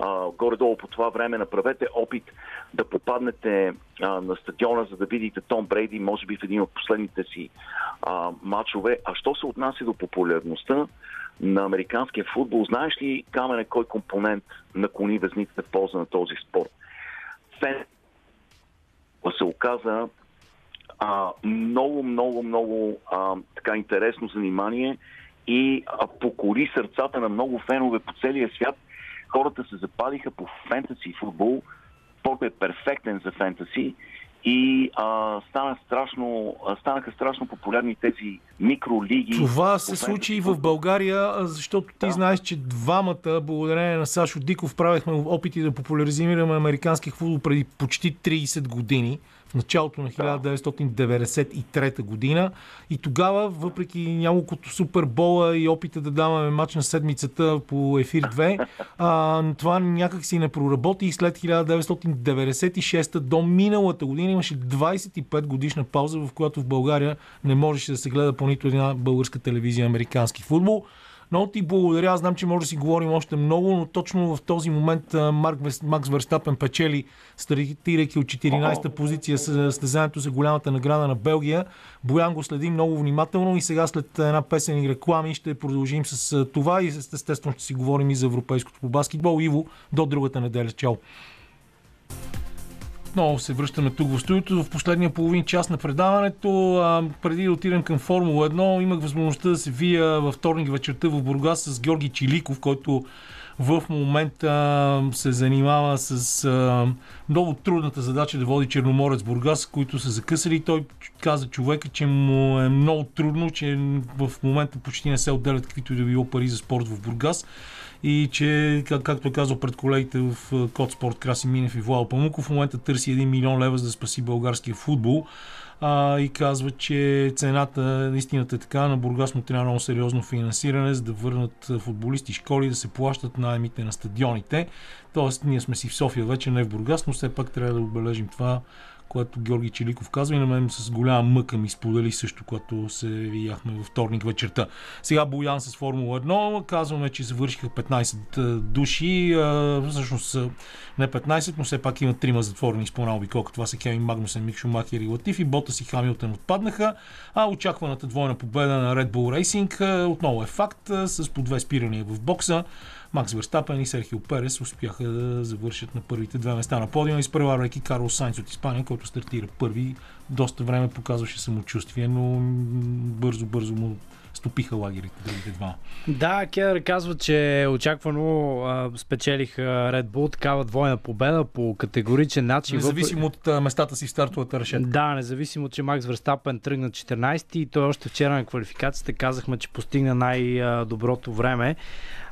а, горе-долу по това време направете опит да попаднете а, на стадиона, за да видите Том Брейди, може би в един от последните си а, матчове. А що се отнася до популярността на американския футбол, знаеш ли, Камене, кой компонент наклони везниците в полза на този спорт? Фен се оказа а, много, много, много а, така интересно занимание и а, покори сърцата на много фенове по целия свят. Хората се запалиха по фентаси футбол. Спортът е перфектен за фентаси и а, стана страшно, а, станаха страшно популярни тези микролиги. Това се случи и в България, защото ти Да. знаеш, че двамата, благодарение на Сашо Диков, правихме опити да популяризираме американски футбол преди почти 30 години, в началото на 1993 година. И тогава, въпреки няколкото супербола и опита да даваме матч на седмицата по ефир 2, а, това някак си не проработи и след 1996 до миналата година имаше 25 годишна пауза, в която в България не можеше да се гледа по нито една българска телевизия американски футбол. Много ти благодаря. Знам, че може да си говорим още много, но точно в този момент Марк, Макс Верстапен печели, стартирайки от 14-та позиция с състезанието за голямата награда на Белгия. Боян го следи много внимателно и сега след една песен и реклами ще продължим с това и естествено ще си говорим и за европейското по баскетбол. Иво, до другата неделя. Чао! Отново се връщаме тук в студиото в последния половин час на предаването. А, преди да отидем към Формула 1, имах възможността да се вия във вторник вечерта в Бургас с Георги Чиликов, който в момента се занимава с а, много трудната задача да води Черноморец Бургас, които са закъсали. Той каза човека, че му е много трудно, че в момента почти не се отделят каквито и да било пари за спорт в Бургас и че, как, както е пред колегите в а, Код Спорт Краси Минев и Владо Памуков, в момента търси 1 милион лева за да спаси българския футбол а, и казва, че цената, истината е така, на Бургас му трябва много сериозно финансиране, за да върнат а, футболисти, школи, да се плащат найемите на стадионите. Тоест, ние сме си в София вече, не в Бургас, но все пак трябва да отбележим това, което Георги Челиков казва и на мен с голяма мъка ми сподели също, когато се видяхме във вторник вечерта. Сега Боян с Формула 1, казваме, че завършиха 15 души, всъщност не 15, но все пак има трима затворени с по обиколка. Това са Кевин Магнусен, Мик Шумахер и Латиф и Ботас и Хамилтън отпаднаха, а очакваната двойна победа на Red Bull Racing отново е факт с по две спирания в бокса. Макс Верстапен и Серхио Перес успяха да завършат на първите две места на подиума, изпреварвайки Карлос Сайнц от Испания, който стартира първи. Доста време показваше самочувствие, но бързо-бързо му стопиха лагерите другите два. Да, Кедър казва, че очаквано а, спечелиха Red Bull такава двойна победа по категоричен начин. Независимо от а, местата си в стартовата решетка. Да, независимо, че Макс Верстапен тръгна 14 и той още вчера на квалификацията казахме, че постигна най-доброто време.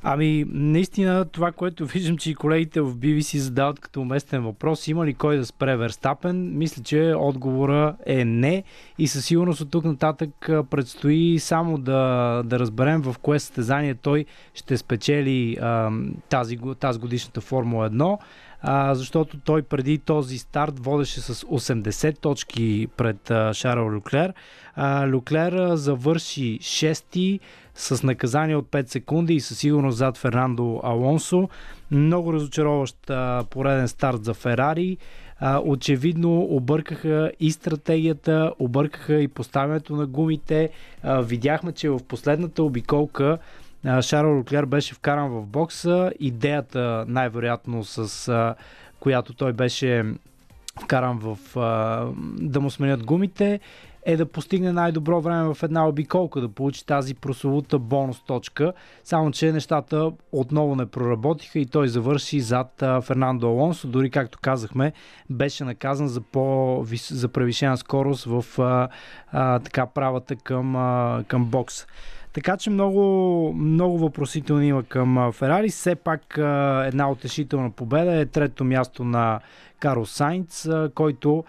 Ами, наистина, това, което <laughs> виждам, че и колегите в BBC задават като уместен въпрос, има ли кой да спре Верстапен? Мисля, че отговора е не и със сигурност от тук нататък предстои само да, да разберем в кое състезание той ще спечели а, тази, тази годишната Формула 1 а, защото той преди този старт водеше с 80 точки пред а, Шарл Люклер. А, Люклер завърши 6 с наказание от 5 секунди и със сигурност зад Фернандо Алонсо. Много разочароващ а, пореден старт за Ферари. А, очевидно объркаха и стратегията, объркаха и поставянето на гумите. А, видяхме, че в последната обиколка Шарл Леклер беше вкаран в бокса. Идеята, най-вероятно, с а, която той беше вкаран в а, да му сменят гумите, е да постигне най-добро време в една обиколка, да получи тази прословута бонус точка. Само, че нещата отново не проработиха и той завърши зад Фернандо Алонсо. Дори, както казахме, беше наказан за, по, за превишена скорост в а, а, така правата към, а, към бокса. Така че много, много въпросителни има към Ферари. Все пак една утешителна победа е трето място на Карл Сайнц, който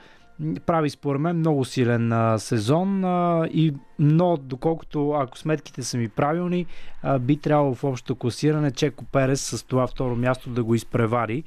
прави според мен много силен а, сезон а, и но доколкото ако сметките са ми правилни, а, би трябвало в общото класиране Чеко Перес с това второ място да го изпревари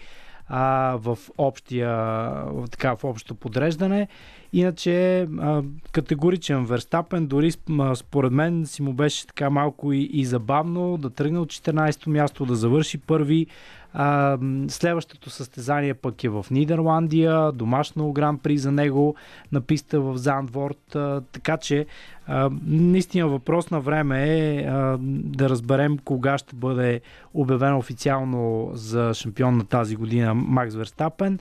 а, в, общия, така, в общото подреждане. Иначе а, категоричен Верстапен, дори според мен си му беше така малко и, и забавно да тръгне от 14-то място, да завърши първи. А, следващото състезание пък е в Нидерландия, домашно гран-при за него на писта в Зандворд, а, така че а, наистина въпрос на време е а, да разберем кога ще бъде обявен официално за шампион на тази година Макс Верстапен.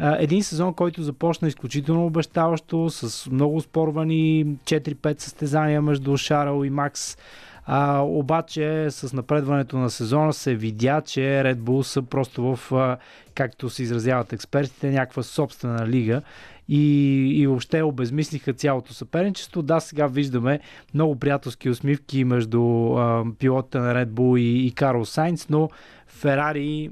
Един сезон, който започна изключително обещаващо, с много спорвани 4-5 състезания между Шарл и Макс. А, обаче с напредването на сезона се видя, че Red Bull са просто в, както се изразяват експертите, някаква собствена лига и, и въобще обезмислиха цялото съперничество. Да, сега виждаме много приятелски усмивки между а, пилотите на Red Bull и, и Карл Сайнц, но Ферари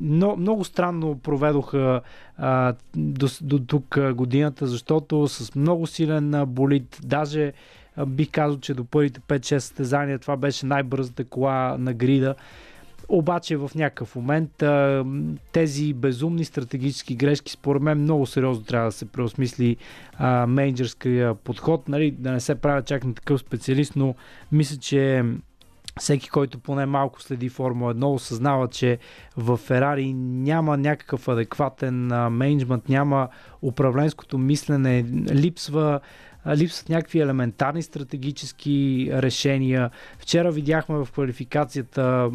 много, много странно проведоха а, до, до тук годината, защото с много силен а, болид, даже а, бих казал, че до първите 5-6 състезания това беше най-бързата кола на грида. Обаче в някакъв момент а, тези безумни стратегически грешки, според мен, много сериозно трябва да се преосмисли а, менеджерския подход. Нали, да не се правя чак на такъв специалист, но мисля, че всеки, който поне малко следи Формула 1, осъзнава, че в Ферари няма някакъв адекватен менеджмент, няма управленското мислене, липсва липсват някакви елементарни стратегически решения. Вчера видяхме в квалификацията,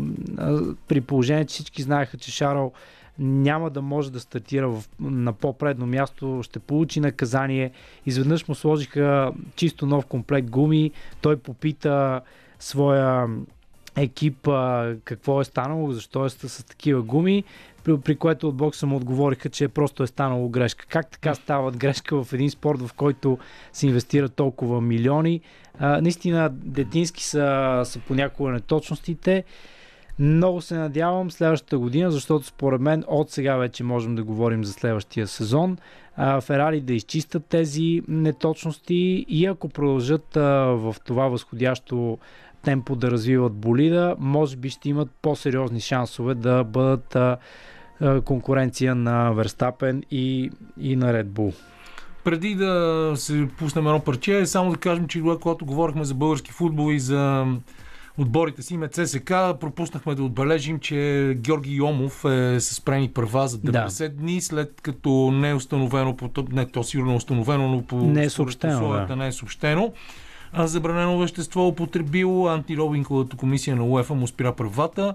при положение, че всички знаеха, че Шарл няма да може да стартира в, на по-предно място, ще получи наказание. Изведнъж му сложиха чисто нов комплект гуми, той попита своя екип а, какво е станало, защо е с, такива гуми, при, при което от бокса му отговориха, че просто е станало грешка. Как така стават грешка в един спорт, в който се инвестират толкова милиони? А, наистина, детински са, са понякога неточностите. Много се надявам следващата година, защото според мен от сега вече можем да говорим за следващия сезон. Ферари да изчистят тези неточности и ако продължат в това възходящо темпо да развиват болида, може би ще имат по-сериозни шансове да бъдат а, а, конкуренция на Верстапен и, и на Red Bull. Преди да се пуснем едно парче, само да кажем, че когато говорихме за български футбол и за отборите си име ЦСК, пропуснахме да отбележим, че Георги Йомов е с спрени права за 90 да. дни, след като не е установено, по, не то сигурно е установено, но по не е съобщено, да. не е съобщено. Забранено вещество е употребил, антиробинковата комисия на УЕФА му спира правата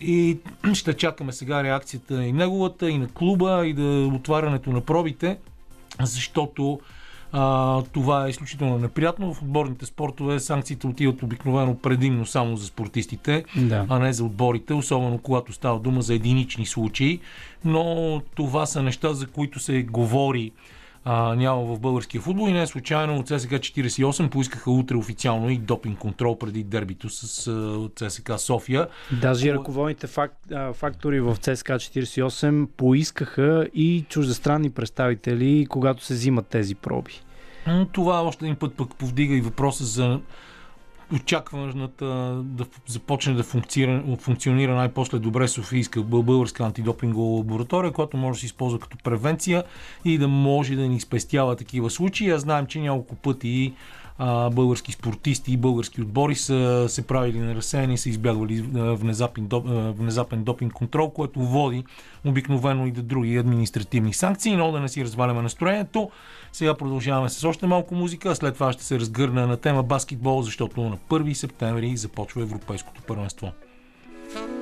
и <clears throat> ще чакаме сега реакцията и неговата, и на клуба, и да отварянето на пробите, защото а, това е изключително неприятно. В отборните спортове санкциите отиват обикновено предимно само за спортистите, да. а не за отборите, особено когато става дума за единични случаи. Но това са неща, за които се говори а, няма в българския футбол и не е случайно от ЦСК 48 поискаха утре официално и допинг контрол преди дербито с а, ЦСК София. Даже и ръководните фак, а, фактори в ЦСК 48 поискаха и чуждестранни представители, когато се взимат тези проби. Това още един път пък повдига и въпроса за очакваната да започне да функционира, функционира най-после добре Софийска българска антидопингова лаборатория, която може да се използва като превенция и да може да ни спестява такива случаи. Аз знаем, че няколко пъти български спортисти и български отбори са се правили на разсеяни са избягвали внезапен, доп, внезапен допинг контрол, което води обикновено и до други административни санкции, но да не си разваляме настроението. Сега продължаваме с още малко музика, а след това ще се разгърна на тема баскетбол, защото на 1 септември започва Европейското първенство.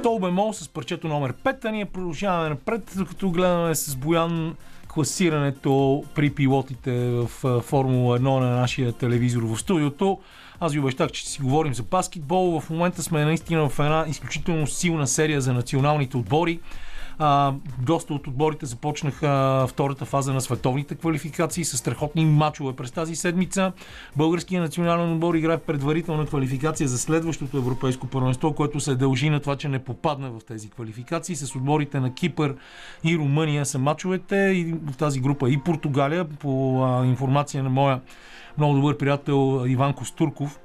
Тол бемол с парчето номер 5, а ние продължаваме напред, докато гледаме с Боян класирането при пилотите в Формула 1 на нашия телевизор в студиото. Аз ви обещах, че си говорим за баскетбол. В момента сме наистина в една изключително силна серия за националните отбори. А, доста от отборите започнаха втората фаза на световните квалификации с страхотни матчове през тази седмица. Българският национален отбор играе предварителна квалификация за следващото европейско първенство, което се дължи на това, че не попадна в тези квалификации. С отборите на Кипър и Румъния са матчовете и в тази група и Португалия, по а, информация на моя много добър приятел Иван Костурков.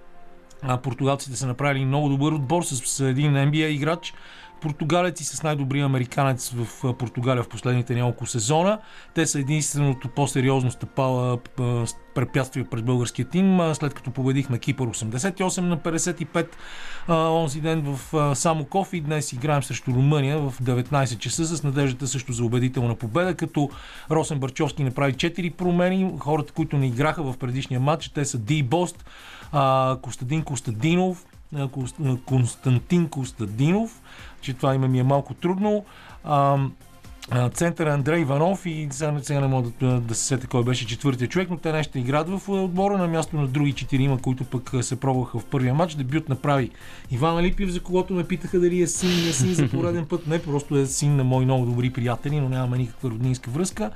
А, португалците са направили много добър отбор с един NBA играч, португалец и с най-добрия американец в Португалия в последните няколко сезона. Те са единственото по-сериозно стъпала препятствие пред българския тим, след като победихме Кипър 88 на 55 онзи ден в Самоков и днес играем срещу Румъния в 19 часа с надеждата също за убедителна победа, като Росен Барчовски направи 4 промени. Хората, които не играха в предишния матч, те са Ди Бост, Костадин Костадинов, Константин Костадинов, че това име ми е малко трудно. Центъра Андрей Иванов и сега, сега не мога да, да се сетя кой беше четвъртия човек, но те нещо играят в отбора на място на други четирима, които пък се пробваха в първия матч. Дебют направи Иван Алипиев, за когото ме питаха дали е син, не е син за пореден път. Не, просто е син на мои много добри приятели, но нямаме никаква роднинска връзка.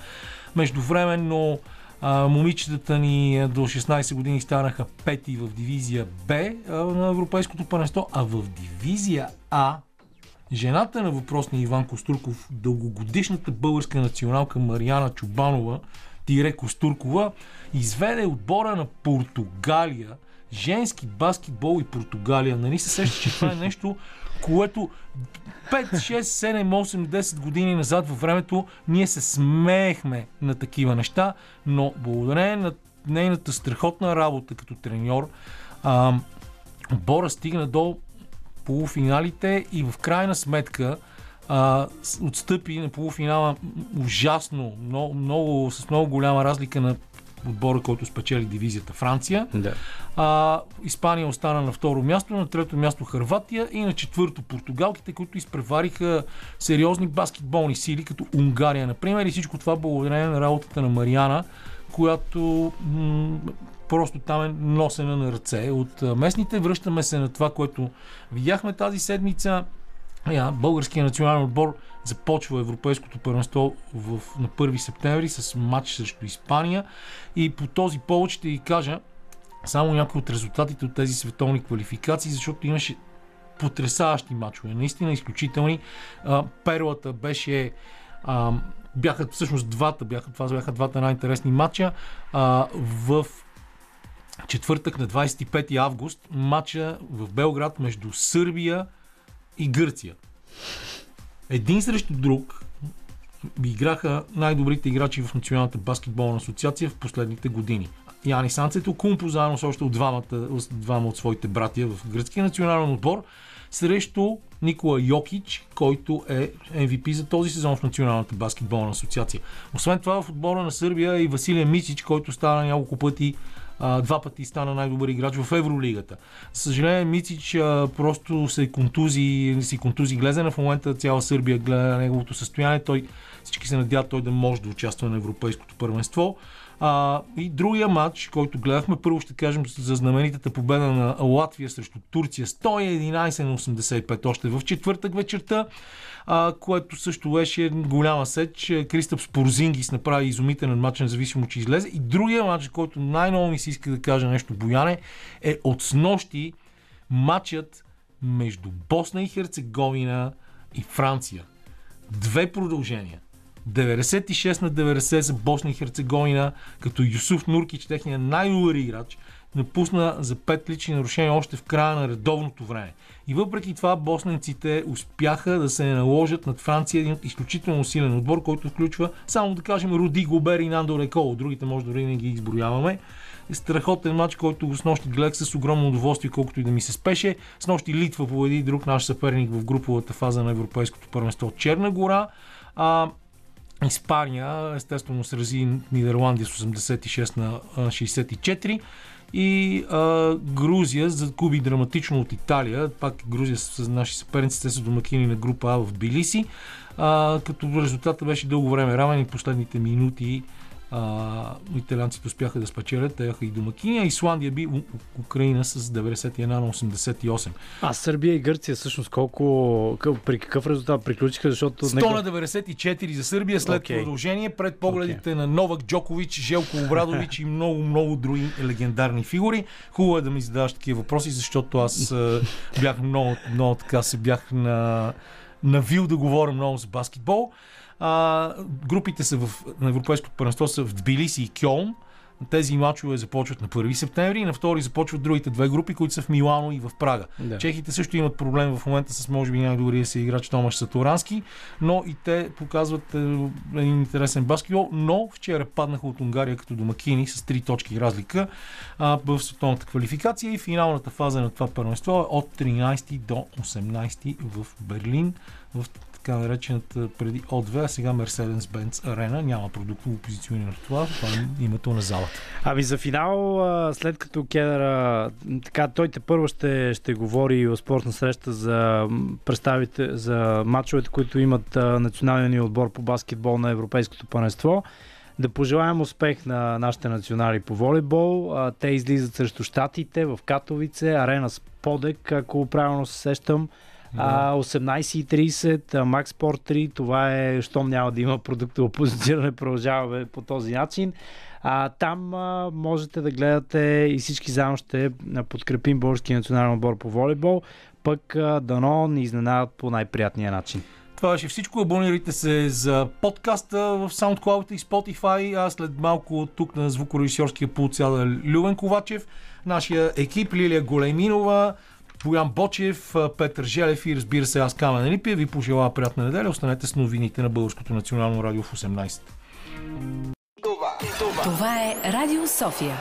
Междувременно а, момичетата ни а, до 16 години станаха пети в дивизия Б на Европейското първенство, а в дивизия А Жената на въпросния Иван Костурков, дългогодишната българска националка Мариана Чубанова, тире Костуркова, изведе отбора на Португалия, женски баскетбол и Португалия. Нали се сеща, че това е нещо, <laughs> което 5, 6, 7, 8, 10 години назад във времето ние се смеехме на такива неща, но благодарение на нейната страхотна работа като треньор, а, Бора стигна до полуфиналите и в крайна сметка а, отстъпи на полуфинала ужасно, много, много, с много голяма разлика на отбора, който спечели дивизията Франция. Да. А, Испания остана на второ място, на трето място Харватия и на четвърто португалките, които изпревариха сериозни баскетболни сили, като Унгария, например. И всичко това благодарение на работата на Мариана, която м- просто там е носена на ръце от местните. Връщаме се на това, което видяхме тази седмица. Българския национален отбор започва европейското първенство в, на 1 септември с матч срещу Испания и по този повод ще ви кажа само някои от резултатите от тези световни квалификации, защото имаше потрясаващи матчове, наистина изключителни. А, перлата беше бяха всъщност двата, бяха, това бяха двата най-интересни матча. А, в четвъртък на 25 август матча в Белград между Сърбия и Гърция. Един срещу друг играха най-добрите играчи в Националната баскетболна асоциация в последните години. Янис Анцетокумпо, заедно с още от двамата, двама от своите братия в гръцкия национален отбор, срещу Никола Йокич, който е MVP за този сезон в Националната баскетболна асоциация. Освен това в отбора на Сърбия и Василия Мисич, който стана няколко пъти два пъти стана най-добър играч в Евролигата. Съжаление, Мицич а, просто се контузи, си контузи глезена. В момента цяла Сърбия гледа неговото състояние. Той, всички се надяват той да може да участва на Европейското първенство. А, и другия матч, който гледахме, първо ще кажем за знаменитата победа на Латвия срещу Турция 111 на 85 още в четвъртък вечерта, а, което също беше голяма сеч. Кристъп Спорзингис направи изумителен матч, независимо, че излезе. И другия матч, който най-ново ми се иска да кажа нещо, Бояне, е от снощи матчът между Босна и Херцеговина и Франция. Две продължения. 96 на 90 за Босна и Херцеговина, като Юсуф Нуркич, техният най-добър играч, напусна за пет лични нарушения още в края на редовното време. И въпреки това босненците успяха да се наложат над Франция един изключително силен отбор, който включва, само да кажем, Руди Гобер и Нандо Рекол. Другите може дори не ги изброяваме. Страхотен матч, който с нощи гледах с огромно удоволствие, колкото и да ми се спеше. С нощи Литва победи друг наш съперник в груповата фаза на Европейското първенство Черна гора. А, Испания, естествено, срази Нидерландия с 86 на а, 64 и а, Грузия загуби драматично от Италия. Пак Грузия с наши съперници, те са домакини на група А в Билиси, а, като резултата беше дълго време равен и последните минути а, италианците успяха да спечелят, те и домакини, а Исландия би У- Украина с 91 на 88. А Сърбия и Гърция всъщност колко, къ- при какъв резултат приключиха, защото... 100 на 94 за Сърбия след Окей. продължение пред погледите на Новак Джокович, Желко Обрадович и много, много други легендарни фигури. Хубаво е да ми задаваш такива въпроси, защото аз бях много, много така се бях на, навил да говоря много за баскетбол. А, групите са в, на Европейското първенство са в Тбилиси и Кьолн. Тези мачове започват на 1 септември и на 2 започват другите две групи, които са в Милано и в Прага. Да. Чехите също имат проблем в момента с може би най-добрия си играч Томаш Сатурански, но и те показват е, един интересен баскетбол, но вчера паднаха от Унгария като домакини с 3 точки разлика а, в световната квалификация и финалната фаза на това първенство е от 13 до 18 в Берлин в така наречената преди O2, а сега Mercedes-Benz Арена. Няма продуктово позициониране в това. Това е името на залата. Ами за финал, след като Кедъра, така, той те първо ще, ще говори в спортна среща за представите, за матчовете, които имат националния ни отбор по баскетбол на Европейското първенство. Да пожелаем успех на нашите национали по волейбол. Те излизат срещу щатите в Катовице, арена с подек, ако правилно се сещам. А, 18.30, а, Max Sport 3, това е, щом няма да има продуктово позициониране, продължаваме по този начин. А, там а, можете да гледате и всички заедно ще подкрепим Българския национален отбор по волейбол, пък дано ни изненадат по най-приятния начин. Това беше всичко. Абонирайте се за подкаста в SoundCloud и Spotify. А след малко тук на звукорежисьорския пулт сяда Любен Ковачев, нашия екип Лилия Големинова, Боян Бочев, Петър Желев и разбира се аз Камен Липия. Ви пожелава приятна неделя. Останете с новините на Българското национално радио в 18. Това е Радио София.